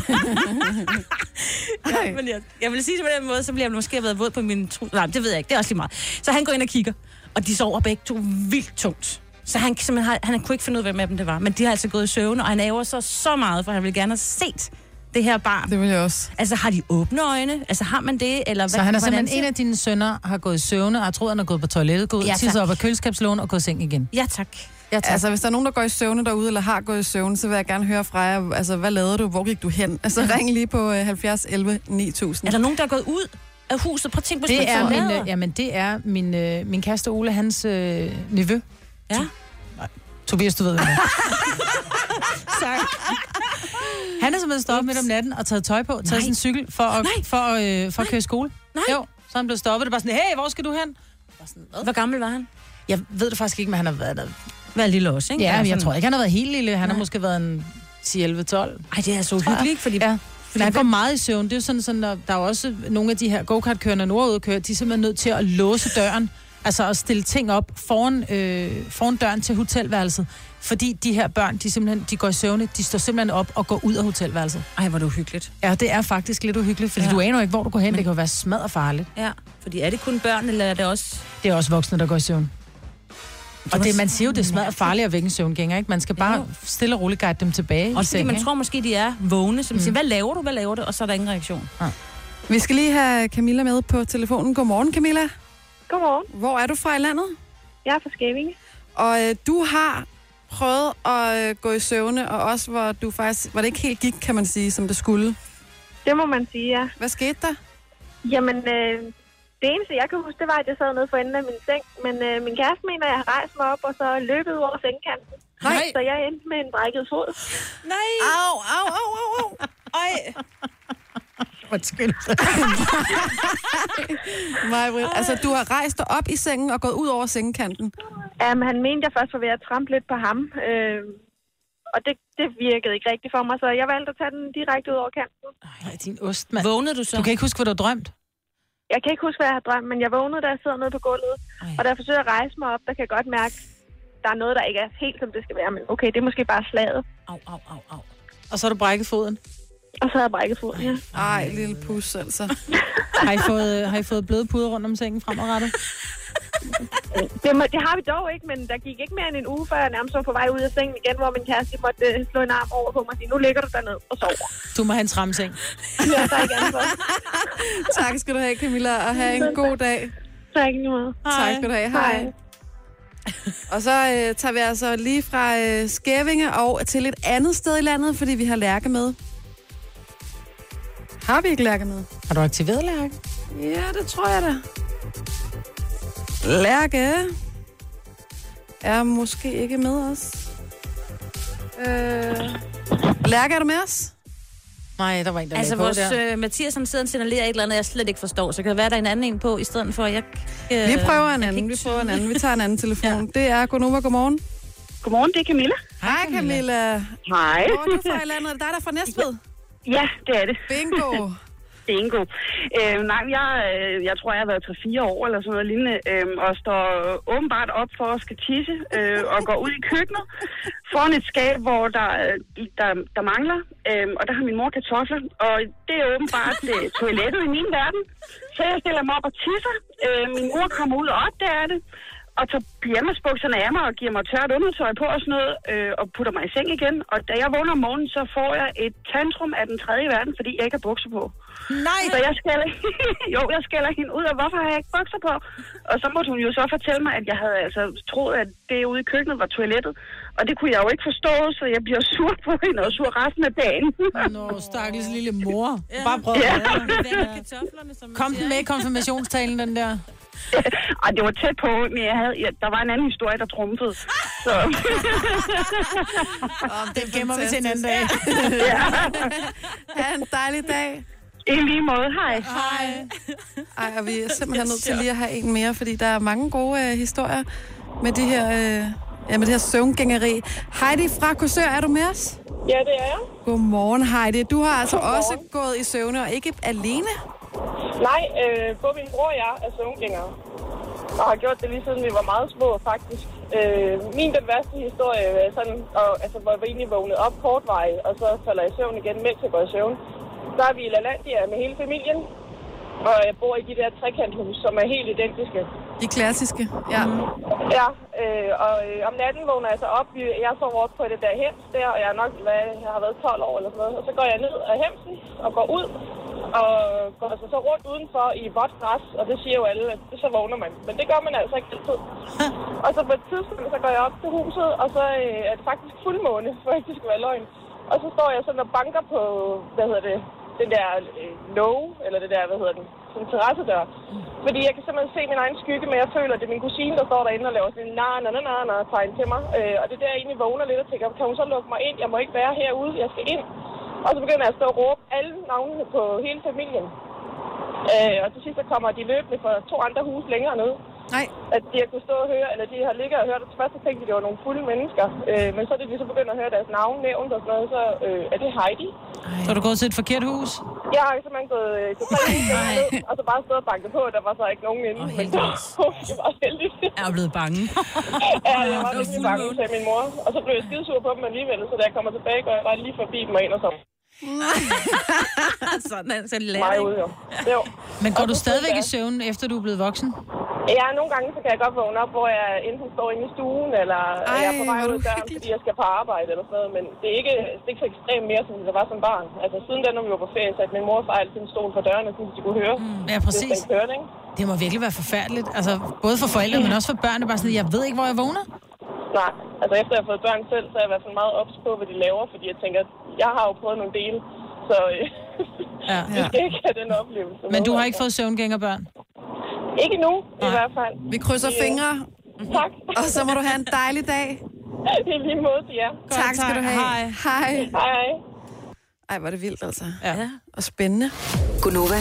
<laughs> Nej. men jeg, jeg vil sige det på den måde, så bliver jeg måske have været våd på min tro. Nej, det ved jeg ikke. Det er også lige meget. Så han går ind og kigger, og de sover begge to vildt tungt. Så han, har, han kunne ikke finde ud af, hvem af dem det var. Men de har altså gået i søvne, og han ærger sig så meget, for han ville gerne have set det her barn. Det vil jeg også. Altså, har de åbne øjne? Altså, har man det? Eller Så han er simpelthen en af dine sønner, har gået i søvne, og har troet, han har gået på toilettet, gået Ja, ja, tisset op af køleskabslågen og gået i seng igen. Ja, tak. Ja, tak. Altså, hvis der er nogen, der går i søvne derude, eller har gået i søvne, så vil jeg gerne høre fra jer, altså, hvad lavede du? Hvor gik du hen? Altså, ring lige på øh, 70 11 9000. Er der nogen, der er gået ud af huset? Prøv at tænke på, det er min, øh, jamen, det er min, øh, min kæreste Ole, hans øh, nevø. Ja. Tobias, du ved, det. Tak. <laughs> Han er simpelthen stoppet midt om natten og taget tøj på, taget Nej. sin cykel for at, Nej. for, øh, for at køre i skole. Nej. Jo, så er han blevet stoppet. Det bare sådan, hey, hvor skal du hen? Bare sådan, "Hvad?" Hvor gammel var han? Jeg ved det faktisk ikke, men han har været der. Hvad lille også, ikke? Ja, men jeg tror ikke, han har været helt lille. Han har måske været en 10, 11, 12. Ej, det er så jeg. uhyggeligt? Fordi... Ja. Men han går meget i søvn. Det er jo sådan, sådan at der er også nogle af de her go-kart-kørende nordud kører, de er simpelthen nødt til at låse døren. Altså at stille ting op foran, øh, foran døren til hotelværelset. Fordi de her børn, de, simpelthen, de går i søvne, de står simpelthen op og går ud af hotelværelset. Ej, hvor er det uhyggeligt. Ja, det er faktisk lidt uhyggeligt, fordi Ja. du aner jo ikke, hvor du går hen. Det kan jo være smadret farligt. Ja, fordi er det kun børn, eller er det også... Det er også voksne, der går i søvn. Og det, man siger jo, det er smadret farligt at vække en søvngænger, ikke? Man skal bare stille og roligt guide dem tilbage fordi sengen, man ikke? tror måske, de er vågne, så man siger, hvad laver du, hvad laver du? Og så er der ingen reaktion. Vi skal lige have Camilla med på telefonen. Godmorgen, Camilla. Godmorgen. Hvor er du fra i landet? Jeg er fra Skævinge. Og øh, du har prøvet at øh, gå i søvne, og også hvor du faktisk, hvor det ikke helt gik, kan man sige, som det skulle. Det må man sige, ja. Hvad skete der? Jamen, øh, det eneste, jeg kan huske, det var, at jeg sad nede for enden af min seng. Men øh, min kæreste mener, at jeg har rejst mig op og så løbet ud over sengekanten. Nej. Så jeg endte med en brækket fod. Nej! Au, au, au, au, au. Ej. Undskyld. <laughs> Majbrit, altså du har rejst dig op i sengen og gået ud over sengekanten. Um, han mente, jeg først var ved at trampe lidt på ham. Øh, og det, det virkede ikke rigtigt for mig, så jeg valgte at tage den direkte ud over kanten. Ej, din ost, mand. Vågnede du så? Du kan ikke huske, hvad du har drømt? Jeg kan ikke huske, hvad jeg har drømt, men jeg vågnede, da jeg sidder nede på gulvet. Ej. Og da jeg forsøger at rejse mig op, der kan jeg godt mærke, der er noget, der ikke er helt, som det skal være. Men okay, det er måske bare slaget. Au, au, au, au. Og så har du brækket foden. Og så havde jeg brækket foden, ja. Ej, lille pus, altså. <laughs> Har I fået, har I fået bløde puder rundt om sengen fremadrettet? Det, må, det har vi dog ikke, men der gik ikke mere end en uge, før jeg nærmest var på vej ud af sengen igen, hvor min kæreste måtte øh, slå en arm over på mig og sige, nu ligger du dernede og sover. Du må have en tramseng. Det er der ikke andet for. <laughs> tak skal du have, Camilla, og have en god dag. Tak noget. Tak skal du have. Hej. Hej. Og så øh, tager vi altså lige fra øh, Skævinge og til et andet sted i landet, fordi vi har Lærke med. Har vi ikke Lærke med? Har du aktiveret lærke? Ja, det tror jeg da. Lærke er måske ikke med os. Øh... Lærke, er du med os? Nej, der var en, der Altså, vores der. øh, Mathias, han sidder og signalerer et eller andet, jeg slet ikke forstår. Så kan det være, der er en anden en på, i stedet for, at jeg... Øh, Vi prøver en anden, ikke vi prøver en anden. Vi tager en anden telefon. <laughs> Det er Gunova, godmorgen. Godmorgen, det er Camilla. Hej Camilla. Hej. Hvor er du fra i landet? Er det dig, der er fra Næstved? Ja, det er det. Bingo. <laughs> Bingo. Øh, nej, jeg, øh, jeg tror, jeg har været 3-4 år eller sådan noget lignende, øh, og står åbenbart op for at skal tisse, øh, og går ud i køkkenet foran et skab, hvor der, øh, der, der mangler, øh, og der har min mor kartofler, og det er åbenbart øh, toilettet i min verden. Så jeg stiller mig op og tisser. Øh, min mor kommer ud og opdager det, og tager pyjamasbukserne af mig og giver mig tørt undertøj på og sådan noget, øh, og putter mig i seng igen. Og da jeg vågner om morgenen, så får jeg et tantrum af den tredje verden, fordi jeg ikke har bukser på. Nej! Så jeg skælder, <laughs> jo, jeg skælder hende ud, og hvorfor har jeg ikke bukser på? Og så måtte hun jo så fortælle mig, at jeg havde altså troet, at det ude i køkkenet var toilettet. Og det kunne jeg jo ikke forstå, så jeg bliver <laughs> sur på hende og sur resten af dagen. Nå, stakkels lille mor. Bare prøv Ja. at ja. Kom den med i konfirmationstalen, den der. <laughs> Ej, det var tæt på, men jeg havde, ja, der var en anden historie, der trumfede. Så, Oh, Den gemmer vi til en anden dag. Ha' en dejlig dag. I lige måde, hej. Hej. Ej, og vi er simpelthen nødt til lige at have en mere, fordi der er mange gode øh, historier med det her, øh, ja, med det her søvngængeri. Heidi fra Korsør, er du med os? Ja, det er jeg. Godmorgen, Heidi. Du har altså også gået i søvne, og ikke alene? Nej, øh, både min bror og jeg er søvngængere. Og har gjort det lige siden vi var meget små, faktisk. Øh, min den værste historie er sådan, og, altså, hvor vi egentlig vågnede op kortvarigt, og så falder jeg i søvn igen, mens jeg går i søvn. Så er vi i LaLandia med hele familien, og jeg bor i de der trekanthus, som er helt identiske. De klassiske, ja. Ja, øh, og øh, om natten vågner jeg så op. Jeg sover op på det der hems der, og jeg er nok, hvad, jeg har været 12 år eller sådan noget. Og så går jeg ned af hemsen og går ud, og går altså så rundt udenfor i vådt græs, og det siger jo alle, at det, så vågner man. Men det gør man altså ikke altid. <laughs> og så på et tidspunkt, så går jeg op til huset, og så øh, er det faktisk fuldmåne, for ikke det skal være løgn. Og så står jeg sådan og banker på, hvad hedder det, den der øh, låge, eller det der, hvad hedder den, sådan en terrassedør. Fordi jeg kan simpelthen se min egen skygge, men jeg føler, at det er min kusine, der står derinde og laver sådan en na na na na na tegn til mig. Øh, og det er der, jeg egentlig vågner lidt og tænker, kan hun så lukke mig ind? Jeg må ikke være herude, jeg skal ind. Og så begynder jeg at stå og råbe alle navnene på hele familien. Øh, og til sidst så kommer de løbende fra to andre huse længere ned. Nej. At de har kunne stå og høre, eller de har ligget og hørt, og først tænkte de, det var nogle fulde mennesker. Øh, men så er det de så begynder at høre deres navn nævnt og sådan noget, så øh, er det Heidi. Så er du gået til et forkert hus. Jeg har simpelthen gået øh, til tre <laughs> ned, og så bare stået og banket på, og der var så ikke nogen inde. Åh, Men heldigvis. <laughs> det var heldigt. Jeg er blevet bange. <laughs> Ja, jeg var virkelig bange til min mor. Og så blev jeg skidesur på dem alligevel, så da jeg kommer tilbage, går jeg bare lige forbi dem og ind og så Sådan, så mig lærer ud, jo. jo. Men går Og du stadigvæk i søvn, efter du er blevet voksen? Ja, nogle gange så kan jeg godt vågne op, hvor jeg enten står inde i stuen, eller Ej, jeg er på vej ud det af døren, fordi jeg skal på arbejde eller sådan noget. Men det er ikke, det er ikke så ekstremt mere, som det var som barn. Altså siden den, når vi var på ferie, satte min mor og far altid en stol for døren, og så de kunne høre. Mm, Ja, præcis. Den kørte, ikke? Det må virkelig være forfærdeligt. Altså, både for forældre, men også for børn. Det er bare sådan, jeg ved ikke, hvor jeg vågner. Nej, altså efter jeg har fået børn selv, så er jeg i hvert fald meget ops på, hvad de laver, fordi jeg tænker, at jeg har jo prøvet nogle dele, så øh, Ja. <laughs> vi skal ikke have den oplevelse. Men du har ikke altså. fået søvngængerbørn? Ikke nu, i Nej. hvert fald. Vi krydser øh, fingre, Tak. og så må du have en dejlig dag. <laughs> Det er lige måde til jer. Tak skal du have. Hej. Hej. Hej. Ej, hvor er det vildt, altså. Ja. Og spændende. Gunova,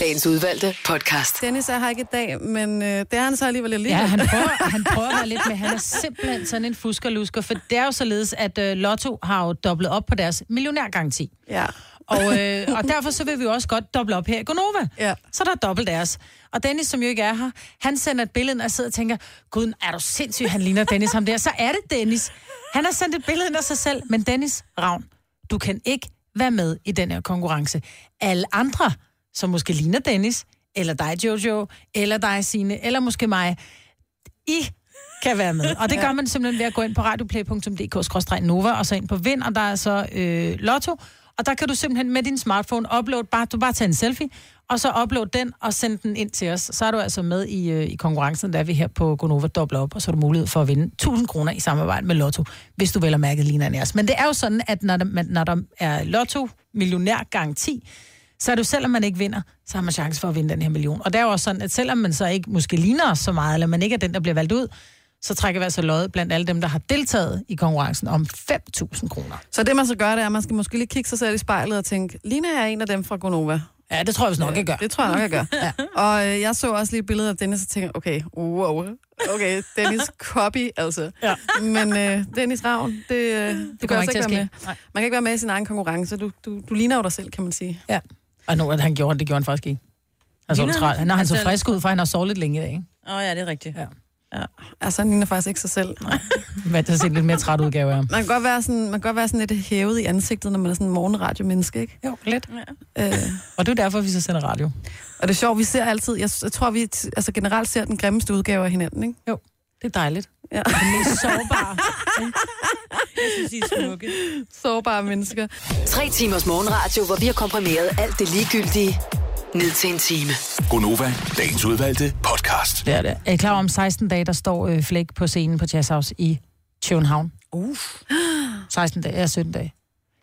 dagens udvalgte podcast. Dennis er her ikke i dag, men øh, det er han så alligevel alligevel. Ja, han prøver, <laughs> han prøver være lidt med. Han er simpelthen sådan en fuskerlusker, for det er jo således, at uh, Lotto har jo dobblet op på deres millionærgaranti. ja. Og, øh, og derfor så vil vi også godt doble op her i Gonova. Ja. Så der er dobbelt deres. Og Dennis, som jo ikke er her, han sender et billede og sidder og tænker, Gud, er du sindssyg, han ligner Dennis ham der. Så er det Dennis. Han har sendt et billede ind af sig selv, men Dennis Ravn, du kan ikke være med i den her konkurrence. Alle andre, som måske ligner Dennis, eller dig, Jojo, eller dig, Signe, eller måske mig, I kan være med. Og det gør man simpelthen ved at gå ind på radioplay.dk-nova, og så ind på vind, og der er så øh, Lotto. Og der kan du simpelthen med din smartphone uploade, bare, du bare tager en selfie, og så upload den og send den ind til os. Så er du altså med i, øh, i konkurrencen, der er vi her på Gonova dobbelt op, og så har du mulighed for at vinde 1000 kroner i samarbejde med Lotto, hvis du vel har mærket Lina Nærs. Men det er jo sådan, at når der, man- når der er Lotto millionær garanti, så er det jo selvom man ikke vinder, så har man chance for at vinde den her million. Og det er jo også sådan, at selvom man så ikke måske ligner os så meget, eller man ikke er den, der bliver valgt ud, så trækker vi altså lod blandt alle dem, der har deltaget i konkurrencen om 5.000 kroner. Så det, man så gør, det er, at man skal måske lige kigge sig selv i spejlet og tænke, ligner jeg en af dem fra Gonova? Ja, det tror jeg nok, jeg gør. Det tror jeg nok, jeg gør. <laughs> ja. Og øh, jeg så også lige et billede af Dennis og tænkte, okay, wow, okay, Dennis copy, altså. Ja. Men øh, Dennis Ravn, det, øh, det, altså ikke til at være ske. med. Nej. Man kan ikke være med i sin egen konkurrence. Du, du, du ligner jo dig selv, kan man sige. Ja. Og nu, at han gjorde det, gjorde han faktisk ikke. Han så Ligner træt. han? Han, han så Altså- frisk ud, for han har sovet lidt længe i dag, ikke? Åh oh, ja, det er rigtigt. Ja. Altså, han ligner faktisk ikke sig selv. Men <laughs> det har set lidt mere træt udgave af. Man kan godt være sådan, man kan godt være sådan lidt hævet i ansigtet, når man er sådan en morgenradiomenneske, ikke? Jo, lidt. Øh, Og det er derfor, vi så sender radio. og det er sjovt, vi ser altid, jeg, jeg tror, vi altså generelt ser den grimmeste udgave af hinanden, ikke? Jo, det er dejligt. Ja. Det mest sårbare. Jeg synes, I er smukke. Sårbare mennesker. Tre timers morgenradio, hvor vi har komprimeret alt det ligegyldige ned til en time. Gonova, dagens udvalgte podcast. Det er det. Er I klar om 16 dage, der står øh, Flæk på scenen på Jazz House i København? Uff. <gasps> 16 dage, ja, 17 dage.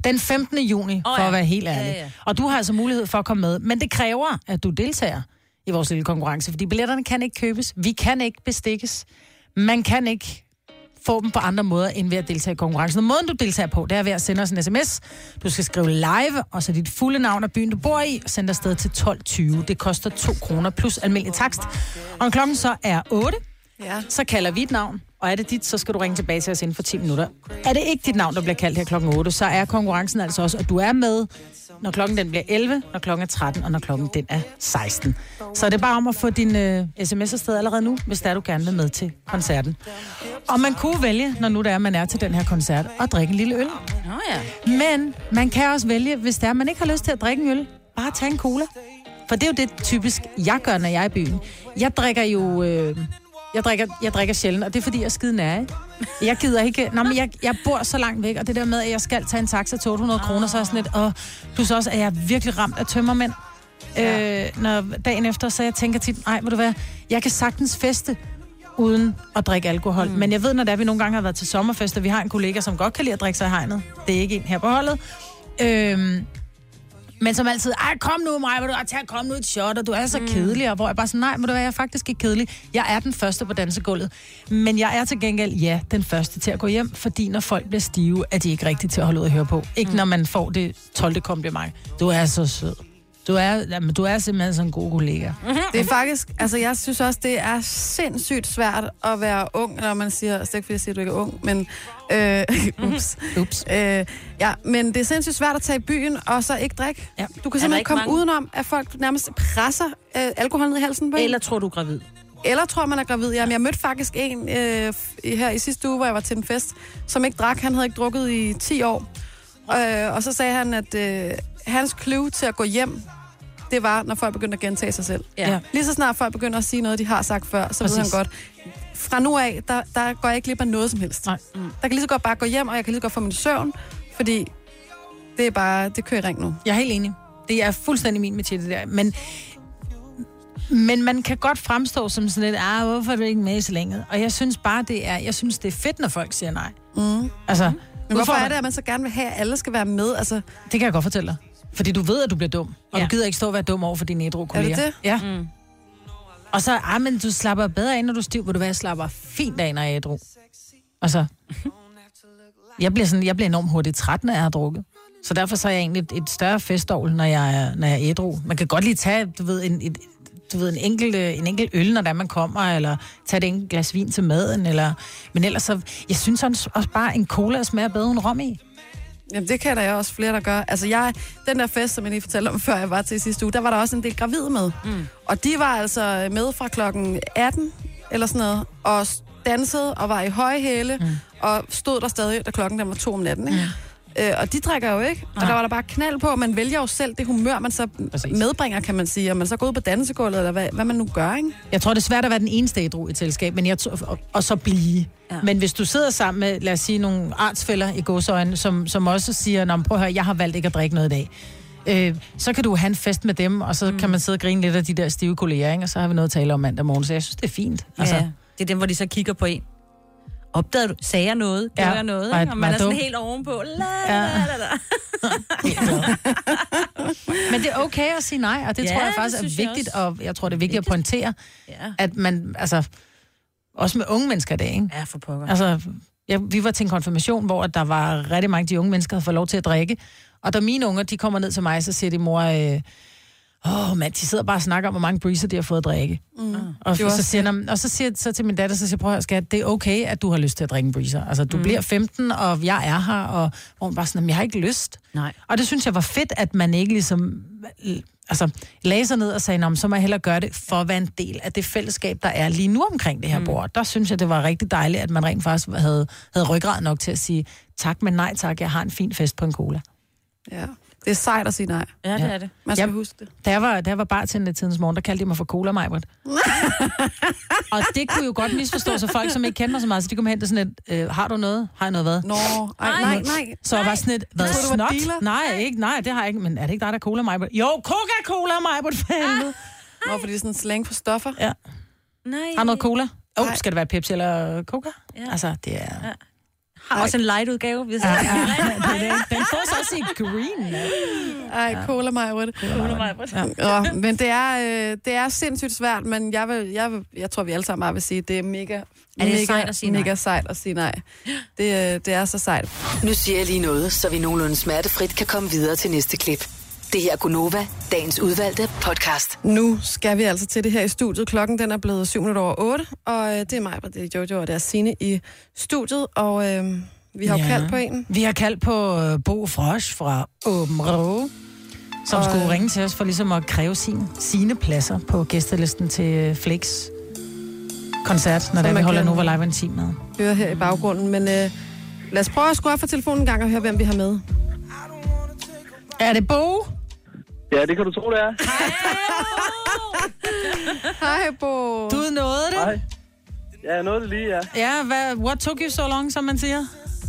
Den 15. juni, for ja. at være helt ærlig. Ja, ja. Og du har altså mulighed for at komme med, men det kræver, at du deltager i vores lille konkurrence, fordi billetterne kan ikke købes, vi kan ikke bestikkes, man kan ikke få dem på andre måder, end ved at deltage i konkurrencen. Og måden, du deltager på, det er ved at sende os en sms. Du skal skrive live, og så dit fulde navn og byen, du bor i, og sende afsted til 12.20. Det koster 2 kroner plus almindelig takst. Og når klokken så er 8, Ja. så kalder vi et navn, og er det dit, så skal du ringe tilbage til os inden for 10 minutter. Er det ikke dit navn, der bliver kaldt her klokken 8, så er konkurrencen altså også, at du er med, når klokken den bliver 11, når klokken er 13, og når klokken den er 16. Så det er bare om at få din øh, sms afsted allerede nu, hvis der du gerne vil med til koncerten. Og man kunne vælge, når nu der er, man er til den her koncert, at drikke en lille øl. Nå ja. Men man kan også vælge, hvis der man ikke har lyst til at drikke en øl, bare tage en cola. For det er jo det typisk, jeg gør, når jeg er i byen. Jeg drikker jo... Øh, jeg drikker, jeg drikker sjældent, og det er fordi, jeg er skide nær, ikke? Jeg gider ikke... Nå, men jeg, jeg bor så langt væk, og det der med, at jeg skal tage en taxa til 800 kroner, så er sådan lidt... Og plus også, at jeg er virkelig ramt af tømmermænd. Ja. Øh, når dagen efter, så jeg tænker tit, nej, ved du hvad, jeg kan sagtens feste uden at drikke alkohol. Mm. Men jeg ved, når det er, vi nogle gange har været til sommerfest, og vi har en kollega, som godt kan lide at drikke sig i hegnet. Det er ikke en her på holdet. Øhm, men som altid, ej, kom nu mig, du tage, kom nu et shot, og du er så mm. kedelig, og hvor jeg bare sådan, nej, må du være, jeg er faktisk ikke kedelig. Jeg er den første på dansegulvet. Men jeg er til gengæld, ja, den første til at gå hjem, fordi når folk bliver stive, er de ikke rigtigt til at holde ud at høre på. Ikke mm. når man får det 12. kompliment. Du er så sød. Du er, jamen, du er simpelthen sådan en god kollega. Det er faktisk, altså jeg synes også, det er sindssygt svært at være ung, når man siger, det er ikke fordi jeg siger, at du ikke er ung, men, øh, <laughs> ups, Ups. øh, ja, men det er sindssygt svært at tage i byen og så ikke drikke. Ja. Du kan simpelthen komme mange? udenom, at folk nærmest presser øh, alkohol ned i halsen på. Eller tror du er gravid? Eller tror man er gravid. Jamen, jeg mødte faktisk en øh, her i sidste uge, hvor jeg var til en fest, som ikke drak. Han havde ikke drukket i 10 år. Øh, og så sagde han, at øh, hans clue til at gå hjem det var, når folk begyndte at gentage sig selv. Ja. Lige så snart folk begynder at sige noget, de har sagt før, så Præcis. ved han godt, fra nu af, der, der går jeg ikke glip af noget som helst. Nej. Mm. Der kan lige så godt bare gå hjem, og jeg kan lige så godt få min søvn, fordi det er bare, det kører i ring nu. Jeg er helt enig. Det er fuldstændig min metier, det der. Men, men man kan godt fremstå som sådan lidt, ah, hvorfor er du ikke med i så længe? Og jeg synes bare, det er, jeg synes, det er fedt, når folk siger nej. Mm. Altså, Men hvorfor er det, at man så gerne vil have, at alle skal være med? Altså, Det kan jeg godt fortælle dig. Fordi du ved, at du bliver dum. Og Ja. du gider ikke stå og være dum over for dine ædru kolleger. det? Ja. Mm. Og så, ah, men du slapper bedre af, når du er stiv. Hvor du jeg slapper fint af, når jeg er ædru. Altså, <laughs> jeg bliver, sådan, jeg bliver enormt hurtigt træt, når jeg har drukket. Så derfor så er jeg egentlig et, et større festål, når jeg er, når jeg er ædru. Man kan godt lige tage, du ved, en, et, du ved, en enkelt, øh, en enkelt øl, når der man kommer, eller tage et enkelt glas vin til maden, eller... Men ellers så, jeg synes også bare, en cola smager bedre end rom i. Jamen, det kan der jo også flere, der gør. Altså, jeg, den der fest, som jeg lige fortalte om, før jeg var til sidste uge, der var der også en del gravide med. Mm. Og de var altså med fra klokken 18, eller sådan noget, og dansede og var i høje hæle, mm. og stod der stadig, da klokken den var to om natten, ikke? Mm. Øh, og de drikker jo ikke. Og der var der bare knald på, man vælger jo selv det humør, man så Præcis. medbringer, kan man sige. Og man så går ud på dansegulvet, eller hvad, hvad man nu gør, ikke? Jeg tror, det er svært at være den eneste ædru i et selskab, men jeg tror, og, og så blive. Ja. Men hvis du sidder sammen med, lad os sige, nogle artsfælder i godsøjne, som, som også siger, Nå, prøv at høre, jeg har valgt ikke at drikke noget i dag. Øh, så kan du have en fest med dem, og så mm. kan man sidde og grine lidt af de der stive kolleger, ikke? og så har vi noget at tale om mandag morgen, så jeg synes, det er fint. Altså. Ja, det er dem, hvor de så kigger på en. Opdagede du? Sagde jeg noget? Gjorde Ja. jeg noget? Ikke? Og man er sådan helt ovenpå. La, Ja. la, la, la. <laughs> Men det er okay at sige nej, og det Ja, tror jeg faktisk er vigtigt, og jeg tror, det er vigtigt at pointere, Ja. at man, altså, også med unge mennesker i dag, ikke? ja, for pokker. Altså, ja, vi var til en konfirmation, hvor der var rigtig mange af de unge mennesker, der havde fået lov til at drikke. Og da mine unger, de kommer ned til mig, så siger de, mor, øh, åh mand, de sidder bare og snakker om, hvor mange breezer de har fået at drikke. Mm. Og, Det er så også siger, jeg, og så siger jeg så til min datter, så siger jeg, prøv at skat, det er okay, at du har lyst til at drikke en breezer. Altså, du mm. bliver 15, og jeg er her, og hvor hun bare sådan, "Jamen, jeg har ikke lyst. Nej. Og det synes jeg var fedt, at man ikke ligesom altså, lagde sig ned og sagde, "Nå, men så må jeg hellere gøre det for at være en del af det fællesskab, der er lige nu omkring det her bord. Der synes jeg, det var rigtig dejligt, at man rent faktisk havde, havde ryggrad nok til at sige, tak, men nej tak, jeg har en fin fest på en cola. Ja. Det er sejt at sige nej. Ja, det er det. Man skal Ja. huske det. Da jeg var, da jeg var bare til tidens morgen, der kaldte de mig for cola Majbert. <laughs> og det kunne jo godt misforstås af folk, som ikke kender mig så meget, så de kom hen til sådan et, øh, har du noget? Har jeg noget hvad? Nå, ej, nej, nej. Så jeg var sådan et, hvad, snot? Nej, ikke, nej, det har jeg ikke, men er det ikke dig, der er cola Majbert? Jo, Coca-Cola Majbert, for helvede. Nå, fordi det er sådan en slang for stoffer. Ja. Nej. Har noget cola? Åh, oh, skal det være Pepsi eller Coca? Ja. Altså, det er... Har også en light udgave. Hvis Ja, ja, <laughs> det er det. Den får så også i green. Ej, cola mig, Rødt. Ja. Ja, men det er, øh, det er sindssygt svært, men jeg, vil, jeg, vil, jeg tror, vi alle sammen bare vil sige, at det er mega, Er det mega, sejt at sige nej? mega sejt at sige nej. Det, øh, det er så sejt. Nu siger jeg lige noget, så vi nogenlunde smertefrit kan komme videre til næste klip. Det her er Gunova, dagens udvalgte podcast. Nu skal vi altså til det her i studiet. Klokken den er blevet 7 minutter over 8, og øh, det er mig, og det er Jojo, og det er Signe i studiet, og øh, vi har jo Ja. kaldt på en. Vi har kaldt på øh, Bo Frosch fra Åben Rå, som Og, skulle øh, ringe til os for ligesom at kræve sin, sine pladser på gæstelisten til Flix koncert, når der vi holder kan- Nova Live Intim med. Høre her i baggrunden, men øh, lad os prøve at skrue op for telefonen en gang og høre, hvem vi har med. Er det Bo? Ja, det kan du tro, det er. Hej, Bo. Du nåede det? Hej. Ja, jeg nåede det lige, ja. Ja, hvad, what took you so long, som man siger?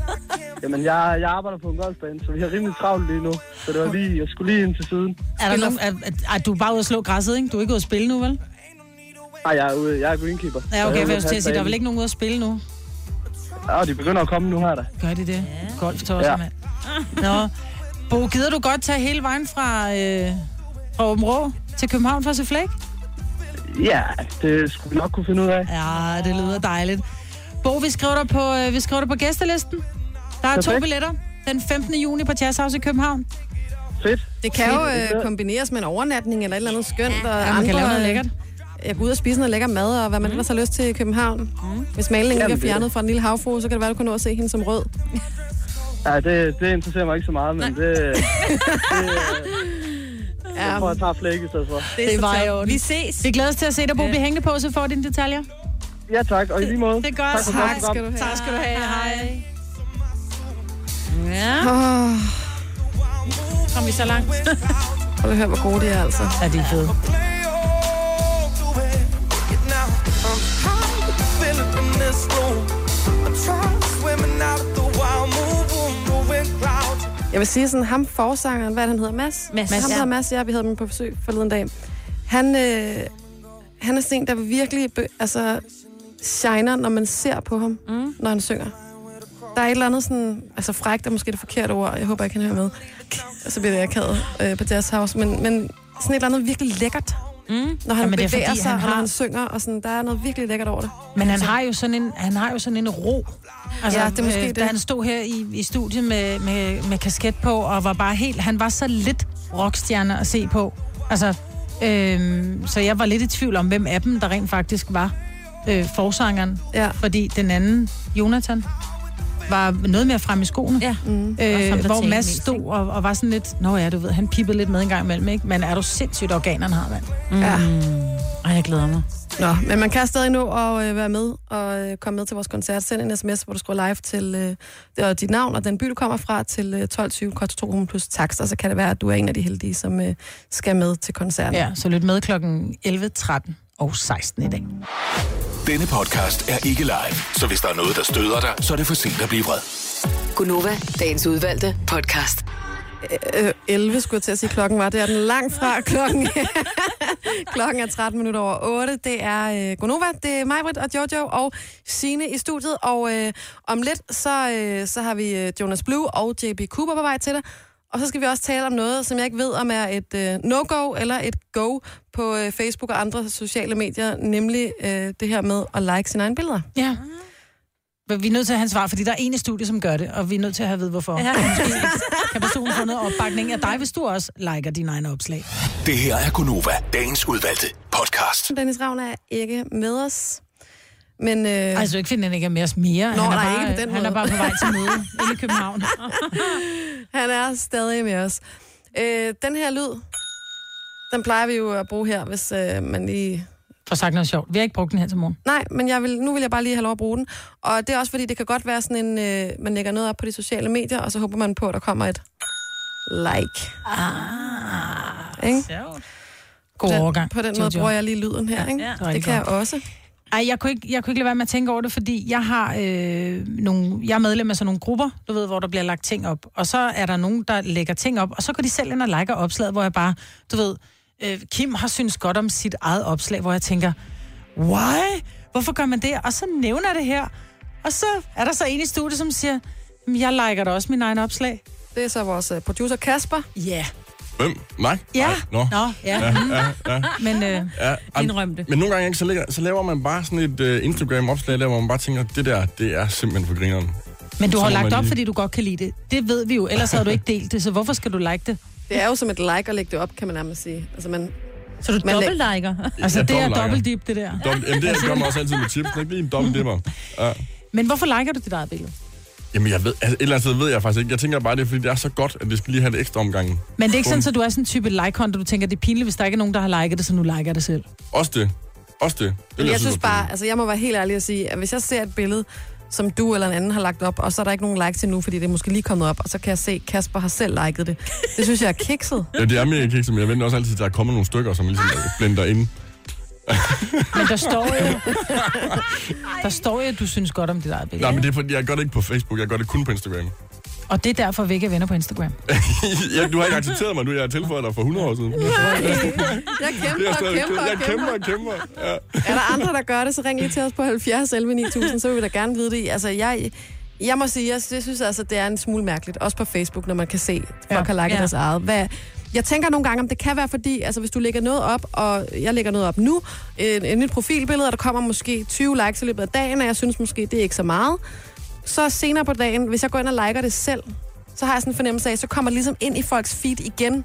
<laughs> Jamen, jeg, jeg arbejder på en golfbane, så vi har rimelig travlt lige nu. Så det var lige, jeg skulle lige ind til siden. Er, der nogen, er, er, er, du er bare ude at slå græsset, ikke? Du er ikke ude at spille nu, vel? Nej, jeg er ude, jeg er greenkeeper. Ja, okay, for jeg til at sige, der er vel ikke nogen ude at spille nu? Ja, de begynder at komme nu her, da. Gør de det? Ja. Golf tosser, Ja. mand. Nå. Bo, gider du godt tage hele vejen fra, øh, fra Åben Rå til København for at se flæk? Ja, det skulle vi nok kunne finde ud af. Ja, det lyder dejligt. Bo, vi skriver dig på, øh, vi skriver dig på gæstelisten. Der er to Perfekt. billetter. Den 15. juni på Jazz House i København. Fedt. Det kan jo øh, kombineres med en overnatning eller et eller andet skønt. Og Ja, man kan lave noget øh, lækkert. Jeg går ud og spise noget lækker mad, og hvad man ellers har lyst til i København. Mm. Hvis malingen ikke er fjernet fra en lille havfru, så kan det være, du kan nå at se hende som rød. Ja, det, det interesserer mig ikke så meget, men <laughs> det, det, Ja, jeg tror, jeg tager flæk i stedet for. Det så var jo Vi ses. Vi glæder os til at se dig, Bo. Bliv hængende på, så får dine detaljer. Ja, tak. Og i lige måde. Det er godt. Tak for tak godt skal du have. Tak skal du have. Hej. Ja. Oh, Kom vi så langt? <laughs> Prøv at høre, hvor gode de er, altså. Ja, de er fede. Jeg vil sige sådan, ham forsangeren, hvad han hedder? Mads? Mads, Ham ja. hedder Mads, ja, vi havde dem på besøg forleden dag. Han, øh, han er sådan der virkelig altså, shiner, når man ser på ham, mm. når han synger. Der er et eller andet sådan, altså frækt er måske det forkerte ord, jeg håber, jeg kan høre med. Og så bliver det akavet øh, på Jazz House, men, men sådan et eller andet virkelig lækkert, Mm. når han Jamen, er bevæger fordi, sig, han og når har- han synger, og sådan, der er noget virkelig lækkert over det. Men han har jo sådan en, han har jo sådan en ro. Altså, Ja, det er måske øh, det. Da han stod her i, i studiet med, med, med kasket på, og var bare helt... Han var så lidt rockstjerne at se på. Altså, øhm, så jeg var lidt i tvivl om, hvem af dem, der rent faktisk var øh, forsangeren. Ja. Fordi den anden, Jonathan, var noget mere frem i skoene. Ja. Mm. Øh, hvor Mads stod og, og var sådan lidt... Nå ja, du ved, han pippede lidt med en gang imellem, ikke? Men er du sindssygt organerne har, mand? Mm. Ja. Ej, jeg glæder mig. Nå, men man kan stadig nå at øh, være med og øh, komme med til vores koncert. Send en sms, hvor du skriver live til øh, det er dit navn og den by, du kommer fra, til øh, 12.20, koster 2 kroner plus takst, og så kan det være, at du er en af de heldige, som øh, skal med til koncerten. Ja, så lyt med klokken 11, 13 og 16 i dag. Denne podcast er ikke live, så hvis der er noget, der støder dig, så er det for sent at blive vred. Gunova, dagens udvalgte podcast. Øh, 11 skulle jeg til at sige, klokken var. Det er den langt fra klokken. <laughs> klokken er 13 minutter over 8. Det er øh, Gonova, det er mig, Britt og Jojo og Sine i studiet. Og øh, om lidt, så, øh, så har vi øh, Jonas Blue og JB Cooper på vej til dig. Og så skal vi også tale om noget, som jeg ikke ved, om er et øh, no-go eller et go på øh, Facebook og andre sociale medier, nemlig øh, det her med at like sine egne billeder. Ja. Men vi er nødt til at have en svar, fordi der er en i studiet, som gør det, og vi er nødt til at have at vide, hvorfor. Ja. <laughs> Kan personen få noget opbakning af dig, hvis du også liker dine egne opslag. Det her er Gunova, dagens udvalgte podcast. Dennis Ravn er ikke med os. Men, øh, Altså, ikke at han ikke er med os mere. Nå, han er nej, bare, ikke på den Han måde. er bare på vej til møde <laughs> i København. <laughs> Han er stadig med os. Øh, den her lyd, den plejer vi jo at bruge her, hvis øh, man lige... For sagt noget sjovt. Vi har ikke brugt den her til morgen. Nej, men jeg vil, nu vil jeg bare lige have lov at bruge den. Og det er også fordi, det kan godt være sådan en... Øh, man lægger noget op på de sociale medier, og så håber man på, at der kommer et like. Ah, ikke? God Den- overgang. På den måde bruger jeg lige lyden her, ikke? Ja. er Det kan jeg også. Ej, jeg kunne, ikke, jeg kunne ikke lade være med at tænke over det, fordi jeg har øh, nogle, jeg er medlem af sådan nogle grupper, du ved, hvor der bliver lagt ting op. Og så er der nogen, der lægger ting op, og så går de selv ind og liker opslaget, hvor jeg bare, du ved, øh, Kim har synes godt om sit eget opslag, hvor jeg tænker, why? Hvorfor gør man det? Og så nævner jeg det her, og så er der så en i studiet, som siger, "Jamen, jeg liker da også min egen opslag. Det er så vores øh, producer Kasper. Ja. Yeah. Hvem? Mig? Ja. Nej, Nå. Nå, ja. Ja, ja, ja. Men øh, ja. Indrøm det. Men nogle gange ikke, så, lægger, så laver man bare sådan et uh, Instagram-opslag, der hvor man bare tænker, det der, det er simpelthen for grineren. Men du Så har lagt man op, lige- fordi du godt kan lide det. Det ved vi jo, ellers havde du ikke delt det, så hvorfor skal du like det? Det er jo som et like at lægge det op, kan man nærmest sige. Altså, man, Så du dobbeltliker? Altså, Jeg det er dobbeltdip, det der. Dobbelt, jamen, det gør man også altid med chips. Det er ikke lige en dobbelt dipper. Ja. <laughs> Men hvorfor liker du dit eget billede? Jamen, jeg ved, altså, et eller andet sted ved jeg faktisk ikke. Jeg tænker bare, det er, fordi det er så godt, at det skal lige have det ekstra omgang. Men det er ikke sådan, at du er sådan en type like-konto, du tænker, det er pinligt, hvis der ikke er nogen, der har liket det, så nu liker jeg det selv. Også det. Også det. det Men jeg synes bare, altså jeg må være helt ærlig at sige, at hvis jeg ser et billede, som du eller en anden har lagt op, og så er der ikke nogen like til nu, fordi det er måske lige kommet op, og så kan jeg se, at Kasper har selv liket det. Det synes jeg er kikset. Ja, det er mere kikset, men jeg venter også altid, at der er kommet nogle stykker, som ligesom blender ind. <laughs> Men der står jo, <laughs> der står jo, at du synes godt om dit eget billede. Nej, men det er fordi, jeg gør det ikke på Facebook, jeg gør det kun på Instagram. Og det er derfor, vi ikke er venner på Instagram. <laughs> ja, du har ikke accepteret mig nu, jeg har tilføjet dig for 100 år siden. Jeg Det kæmper er og kæmper jeg kæmper kæmper. og kæmper. Ja. Er der andre, der gør det, så ring lige til os på 70 11 9000, så vil vi da gerne vide det. Altså, jeg, jeg må sige, jeg, jeg synes altså, det er en smule mærkeligt, også på Facebook, når man kan se, at folk har liket Ja. deres eget. Hvad, jeg tænker nogle gange, om det kan være fordi, altså hvis du lægger noget op, og jeg lægger noget op nu, en, en nyt profilbillede, og der kommer måske 20 likes i løbet af dagen, og jeg synes måske, det er ikke så meget. Så senere på dagen, hvis jeg går ind og liker det selv, så har jeg sådan en fornemmelse af, så kommer det ligesom ind i folks feed igen.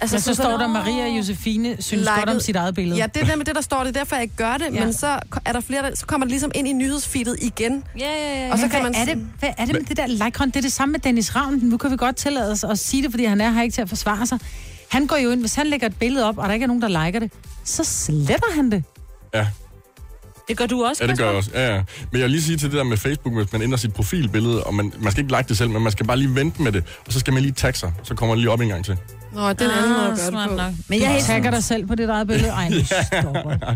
Altså, Men så står der, Maria og Josefine synes Liket. godt om sit eget billede. Ja, det er nemlig det, der står. Det er derfor, jeg ikke gør det. Ja. Men så er der flere, der, så kommer det ligesom ind i nyhedsfeedet igen. Ja, ja, ja. Og så Men kan hvad, man er det, hvad er det med det der like Det er det samme med Dennis Ravn. Nu kan vi godt tillade os at sige det, fordi han er her ikke til at forsvare sig. Han går jo ind, hvis han lægger et billede op, og der ikke er nogen, der liker det, så sletter han det. ja. Det gør du også, Ja, det gør jeg også. Ja, ja. Men jeg vil lige sige til det der med Facebook, hvis man ændrer sit profilbillede, og man, man skal ikke like det selv, men man skal bare lige vente med det, og så skal man lige tagge sig, så kommer det lige op en gang til. Nå, det er en anden måde at gøre Ah, smart det på. nok. Men jeg er tagger dig selv på dit eget billede. Ej, <laughs> nu stopper.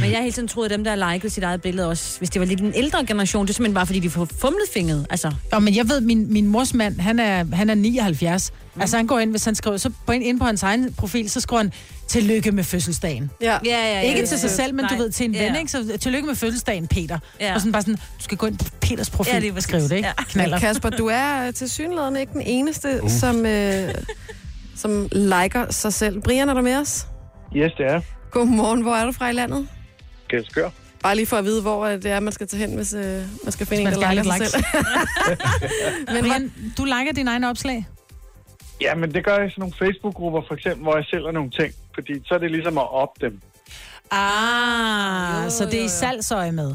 men jeg helt sådan troet, at dem, der har liket sit eget billede også, hvis det var lidt en ældre generation, det er simpelthen bare, fordi de får fumlet fingret. Altså, Nå, men jeg ved, min, min mors mand, han er, han er 79. Mm. Altså, han går ind, hvis han skriver, så på ind, ind på hans egen profil, så skriver han, tillykke med fødselsdagen. Ja. ja, ja, ja, Ikke ja, til sig selv, men du Nej. ved, til en ven, Ja. ikke? Så tillykke med fødselsdagen, Peter. Ja. Og sådan bare sådan, du skal gå ind på Peters profil Ja, lige og skrive det, ikke? Ja. <laughs> Knaller. Kasper, du er til synligheden ikke den eneste, uh. som, øh, som liker sig selv. Brian, er du med os? Yes, det er. Godmorgen, hvor er du fra i landet? Skør. Bare lige for at vide, hvor øh, det er, man skal tage hen, hvis øh, man skal finde Man en, der liker sig likes. selv. <laughs> Men Brian, du liker dine egne opslag? Ja, men det gør jeg i sådan nogle Facebook-grupper, for eksempel, hvor jeg sælger nogle ting. Fordi så er det ligesom at op dem. Ah, så det er i salgsøje med.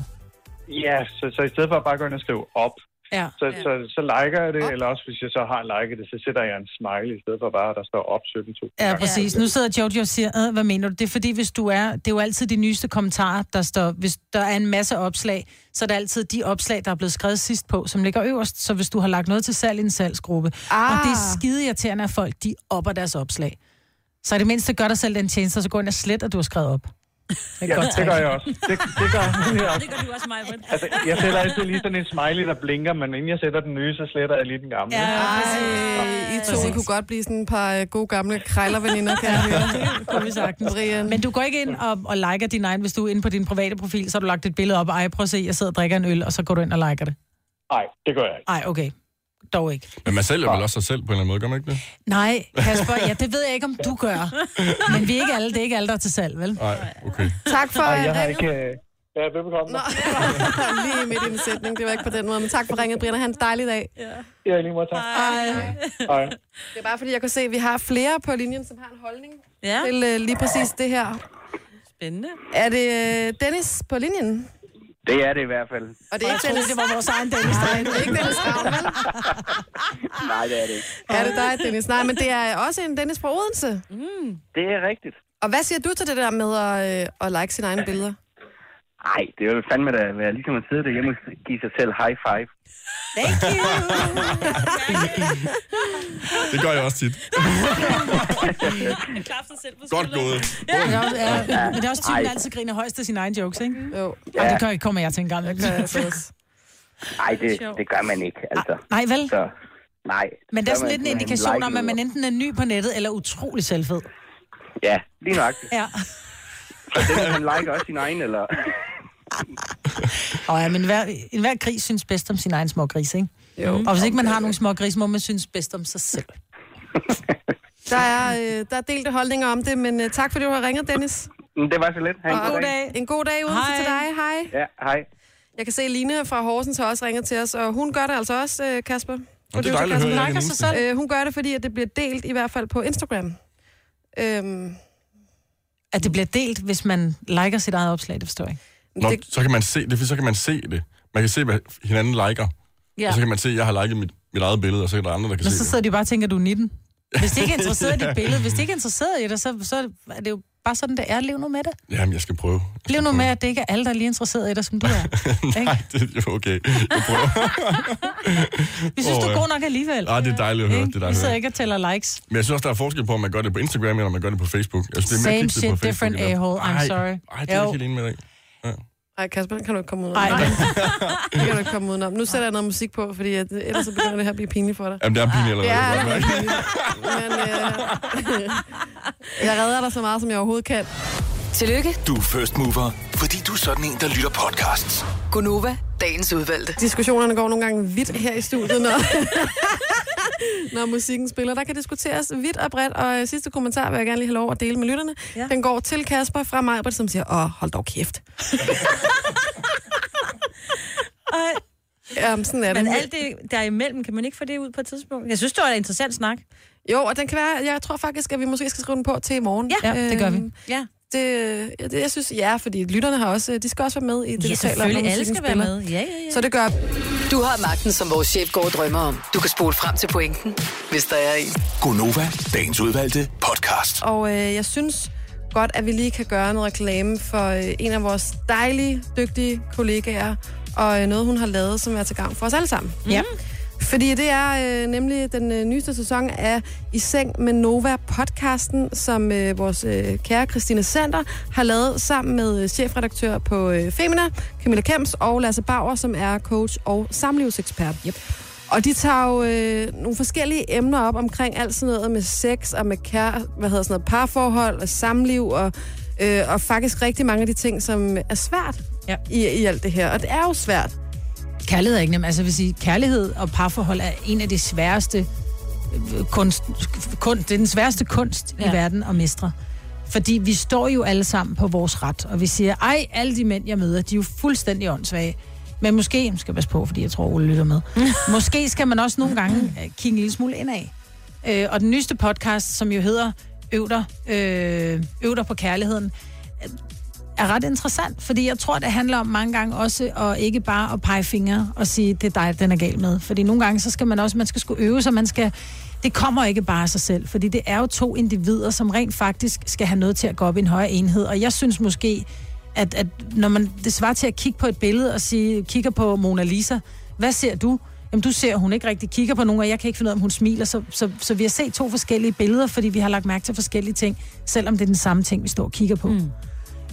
Ja, så, så i stedet for at bare gå ind og skrive op, Ja. så, så, så liker jeg det, eller også hvis jeg så har liket det, så sætter jeg en smiley i stedet for bare, at der står op 17.000. Ja, præcis. Nu sidder Jojo og siger, "Øh, hvad mener du? Det er fordi, hvis du er... Det er jo altid de nyeste kommentarer, der står... Hvis der er en masse opslag, så er det altid de opslag, der er blevet skrevet sidst på, som ligger øverst. Så hvis du har lagt noget til salg i en salgsgruppe, Ah. og det er skide irriterende, at folk de opper deres opslag. Så i det mindste gør dig selv den tjeneste, så gå ind og slet, at du har skrevet op. Det Ja, godt det gør jeg også. Det, det gør jeg også. <laughs> det gør du også, mig. Altså, jeg sætter altid lige sådan en smiley, der blinker, men inden jeg sætter den nye, så sletter jeg lige den gamle. Ja, Ej, I to I kunne godt blive sådan et par øh, gode gamle krejlerveninder, kan jeg høre. Det kunne vi sagtens. Brian. Men du går ikke ind og, og liker din egen, hvis du er inde på din private profil, så har du lagt et billede op, og ej, prøv at se, jeg sidder og drikker en øl, og så går du ind og liker det. Nej, det gør jeg ikke. Ej, okay. Dog ikke. Men man sælger vel også sig selv på en eller anden måde, gør man ikke det? Nej, Kasper, ja, det ved jeg ikke, om du gør. Men vi er ikke alle, det er ikke alle, der er til salg, vel? Nej, okay. Tak for at jeg har ringe. ikke... øh, Ja, velbekomme. Nå, <laughs> lige midt i en sætning. Det var ikke på den måde, men tak for ringet, Brian. Ha' en dejlig dag. Ja, lige måde, tak. Hej. Hej. Det er bare fordi, jeg kunne se, at vi har flere på linjen, som har en holdning Ja, til øh, lige præcis det her. spændende. Er det øh, Dennis på linjen? Det er det i hvert fald. Og det er ikke Dennis. det var vores egen Dennis. Det er ikke Dennis Ravn? <laughs> Nej, det er det ikke. Er det dig, Dennis? Nej, men det er også en Dennis fra Odense. Det er rigtigt. Og hvad siger du til det der med at, øh, at like sine egne billeder? Nej, det er jo fandme da være ligesom at sidde derhjemme og give sig selv high five. Thank you. <laughs> Det gør jeg også tit. Godt gået. Det er også, ja, men det er også typen, Ej. der altid griner højst af sine egne jokes, ikke? Jo, Ja. det gør, kommer jeg til en gang. det. Nej, det, det gør man ikke, altså. Nej, vel? Så, nej. Men der er Så sådan lidt en man- indikation like om, at man enten er ny på nettet, eller utrolig selvfed. Ja, lige nok. Ja. Så den, han liker også sin egen, eller... <laughs> <laughs> Og ja, men hver, enhver gris synes bedst om sin egen små gris, ikke? Jo. Og hvis ikke man har nogen små gris, må man synes bedst om sig selv. <laughs> Der er, øh, der er delte holdninger om det, men øh, tak fordi du har ringet, Dennis. Det var så lidt. Ha' en Og god dag. En god dag udenfor Hej. til dig. Hej. Ja, hej. Jeg kan se, at Line fra Horsens har også ringet til os, og hun gør det altså også, øh, Kasper. Og det er dejligt at høre, den eneste. Øh, hun gør det, fordi at det bliver delt, i hvert fald på Instagram. Øhm, At det bliver delt, hvis man liker sit eget opslag, det forstår jeg ikke. Nå, det, så kan man se det, for så kan man se det. Man kan se, hvad hinanden liker. Ja. Og så kan man se, at jeg har liket mit, mit eget billede, og så er der andre, der kan Men se så det. sidder de bare og tænker, at du er 19. Hvis de ikke er <laughs> interesseret i dit billede, hvis de ikke er interesseret i det, så, så er det jo bare sådan, det er. Lev nu med det. Jamen, jeg skal prøve. Jeg skal Lev nu prøve. med, at det ikke er alle, der er lige interesseret i dig, som du <laughs> er. Ikke? Nej, det er jo okay. Jeg prøver. <laughs> Vi synes, Åh, du er ja. god nok alligevel. Ah, det er dejligt at høre. Ikke? Det er Vi dejligt at sidder ikke og tæller likes. Men jeg synes også, der er forskel på, om man gør det på Instagram, eller om man gør det på Facebook. Jeg synes, det er mere Same shit, på Facebook, different a-hole. I'm Ej, sorry. Ej, det er Jo. jeg ikke helt enig med dig. I. ej, Kasper, den kan du ikke komme ud Ej. <laughs> Det kan du ikke komme udenom. Nu sætter jeg noget musik på, fordi at, ellers så begynder det her at blive pinligt for dig. Jamen, det er pinligt allerede. Ja, det er pinligt. Men øh, <laughs> jeg redder dig så meget, som jeg overhovedet kan. Tillykke, Du er first mover, fordi du er sådan en, der lytter podcasts. Gunova, dagens udvalgte. Diskussionerne går nogle gange vidt her i studiet, når, <laughs> <laughs> når musikken spiller. Der kan diskuteres vidt og bredt, og øh, sidste kommentar vil jeg gerne lige have lov at dele med lytterne. Ja. Den går til Kasper fra Majbert, som siger, åh, hold dog kæft. <laughs> Jamen, sådan er det. Men alt det der imellem, kan man ikke få det ud på et tidspunkt? Jeg synes, det var en interessant snak. Jo, og den kan være, jeg tror faktisk, at vi måske skal skrive den på til i morgen. Ja, det gør vi. Øhm, Ja, Det, ja, det, jeg synes, ja, fordi lytterne har også, de skal også være med i det, ja vi taler om. Alle skal være spiller. med. Ja, ja, ja. Så det gør, Du har magten, som vores chef går og drømmer om. Du kan spole frem til pointen, hvis der er en. Gonova, dagens udvalgte podcast. og øh, jeg synes, godt, at vi lige kan gøre noget reklame for øh, en af vores dejlige, dygtige kollegaer, og øh, noget, hun har lavet, som er til gavn for os alle sammen. Ja. Fordi det er øh, nemlig den øh, nyeste sæson af I Seng med Nova-podcasten, som øh, vores øh, kære Christine Sander har lavet sammen med øh, chefredaktør på øh, Femina, Camilla Kems og Lasse Bauer, som er coach og samlivsekspert. Yep. Og de tager jo øh, nogle forskellige emner op omkring alt sådan noget med sex og med kær, hvad hedder sådan noget, parforhold og samliv og, øh, og faktisk rigtig mange af de ting, som er svært Ja. i, i alt det her. Og det er jo svært. Kærlighed er ikke nemt. Altså, jeg vil sige, kærlighed og parforhold er en af de sværeste øh, kunst, kun, det er den sværeste kunst ja. I verden at mestre. Fordi vi står jo alle sammen på vores ret, og vi siger, ej, alle de mænd, jeg møder, de er jo fuldstændig åndssvage. Men måske, skal passe på, fordi jeg tror, Ole lytter med, <laughs> måske skal man også nogle gange øh, kigge en lille smule indad. Øh, og den nyeste podcast, som jo hedder Øv dig, øh, Øv dig på kærligheden, er ret interessant, fordi jeg tror, det handler om mange gange også at ikke bare at pege fingre og sige, det er dig, den er gal med. Fordi nogle gange, så skal man også, man skal skulle øve sig, man skal, det kommer ikke bare af sig selv, fordi det er jo to individer, som rent faktisk skal have noget til at gå op i en højere enhed. Og jeg synes måske, at, at når man, det svarer til at kigge på et billede og sige, kigger på Mona Lisa, hvad ser du? Jamen, du ser, at hun ikke rigtig kigger på nogen, og jeg kan ikke finde ud af, om hun smiler. Så, så, så vi har set to forskellige billeder, fordi vi har lagt mærke til forskellige ting, selvom det er den samme ting, vi står og kigger på. Mm.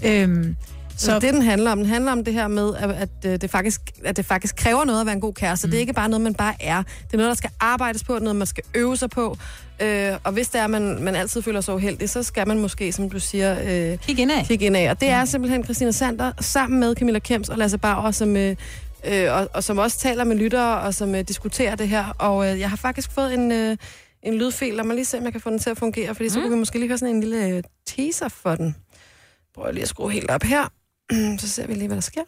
Øhm, Så det, den handler om, den handler om det her med, at, at, øh, det, faktisk, at det faktisk kræver noget at være en god kæreste. Mm. Det er ikke bare noget, man bare er. Det er noget, der skal arbejdes på, noget, man skal øve sig på. Øh, og hvis det er, at man, man altid føler sig uheldig, så skal man måske, som du siger... Øh, Kig indad. Kig indad. Og det er simpelthen Christina Sander, sammen med Camilla Kems og Lasse Bauer, som... Øh, øh, og, og som også taler med lyttere, og som øh, diskuterer det her. Og øh, jeg har faktisk fået en, øh, en lydfil. Lad mig lige se, om jeg kan få den til at fungere, fordi mm. så kunne vi måske lige høre sådan en lille øh, teaser for den prøver lige at skrue helt op her. <clears throat> Så ser vi lige, hvad der sker.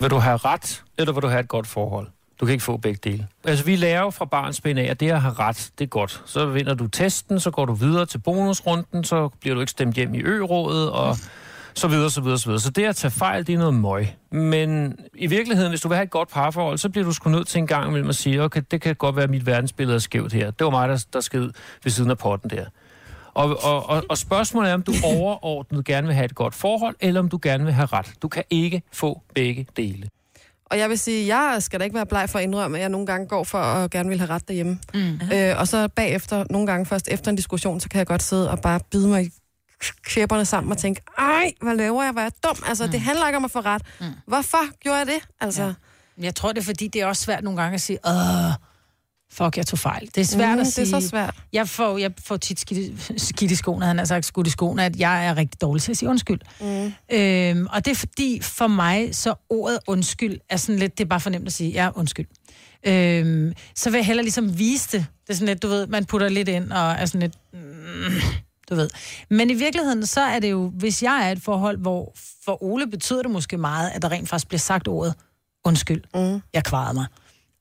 Vil du have ret, eller vil du have et godt forhold? Du kan ikke få begge dele. Altså, vi lærer jo fra barnsben af, at det at have ret, det er godt. Så vinder du testen, så går du videre til bonusrunden, så bliver du ikke stemt hjem i ørådet, og så videre, så videre, så videre. Så det at tage fejl, det er noget møg. Men i virkeligheden, hvis du vil have et godt parforhold, så bliver du sgu nødt til en gang imellem at sige, okay, det kan godt være, at mit verdensbillede er skævt her. Det var mig, der, der sked ved siden af potten der. Og, og, og, og spørgsmålet er, om du overordnet gerne vil have et godt forhold, eller om du gerne vil have ret. Du kan ikke få begge dele. Og jeg vil sige, jeg skal da ikke være bleg for at indrømme, at jeg nogle gange går for at gerne vil have ret derhjemme. Mm. Øh, og så bagefter, nogle gange først efter en diskussion, så kan jeg godt sidde og bare bide mig i kæberne sammen og tænke, ej, hvad laver jeg, hvor er jeg dum. Altså, mm. det handler ikke om at få ret. Mm. Hvorfor gjorde jeg det? Altså, ja. Jeg tror, det er fordi, det er også svært nogle gange at sige, åh, fuck, jeg tog fejl. Det er svært Mm, at det er sige. så svært. Jeg får, jeg får tit skidt, skidt i skoene, han har sagt skudt i skoene, at jeg er rigtig dårlig til at sige undskyld. Mm. Øhm, og det er fordi, for mig, så ordet undskyld er sådan lidt, det er bare for nemt at sige, ja, undskyld. Øhm, så vil jeg hellere ligesom vise det. Det er sådan lidt, du ved, man putter lidt ind og er sådan lidt, mm, du ved. Men i virkeligheden, så er det jo, hvis jeg er et forhold, hvor for Ole betyder det måske meget, at der rent faktisk bliver sagt ordet undskyld. Mm. Jeg kvarede mig.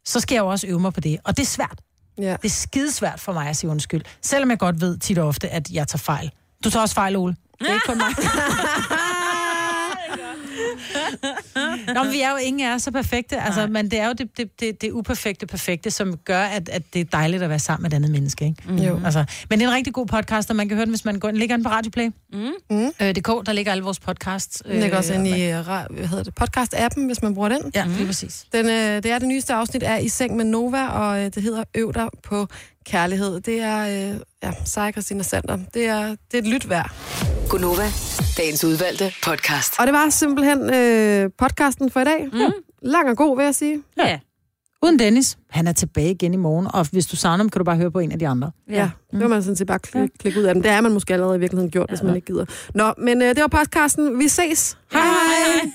Så skal jeg jo også øve mig på det. Og det er svært. Ja. Det er skidesvært for mig at sige undskyld. Selvom jeg godt ved tit og ofte, at jeg tager fejl. Du tager også fejl, Ole. Det er ikke kun mig. <laughs> Nå, men vi er jo ingen af os så perfekte, altså, men det er jo det, det, det, det uperfekte perfekte, som gør, at, at det er dejligt at være sammen med et andet menneske. Ikke? Mm. Jo. Altså, men det er en rigtig god podcast, og man kan høre den, hvis man går ind, ligger den på Radioplay. Mm. Mm. Øh, DK, der ligger alle vores podcasts. Den ligger også inde i øh, hvad hedder det, podcast-appen, hvis man bruger den. Ja, lige præcis. Den, øh, det er det nyeste afsnit af I Seng med Nova, og øh, det hedder Øv dig på kærlighed. Det er øh, ja, Seja Christina Sander. Det er, det er et lyt værd. Gunova, dagens udvalgte podcast. Og det var simpelthen øh, podcasten for i dag. Mm. Lang og god, vil jeg sige. Ja. Uden Dennis, han er tilbage igen i morgen, og hvis du savner ham, kan du bare høre på en af de andre. Ja, ja. det kan man sådan set bare klik, klikke ud af den. Det er man måske allerede i virkeligheden gjort, ja. hvis man ikke gider. Nå, men øh, det var podcasten. Vi ses. Hej hej! hej.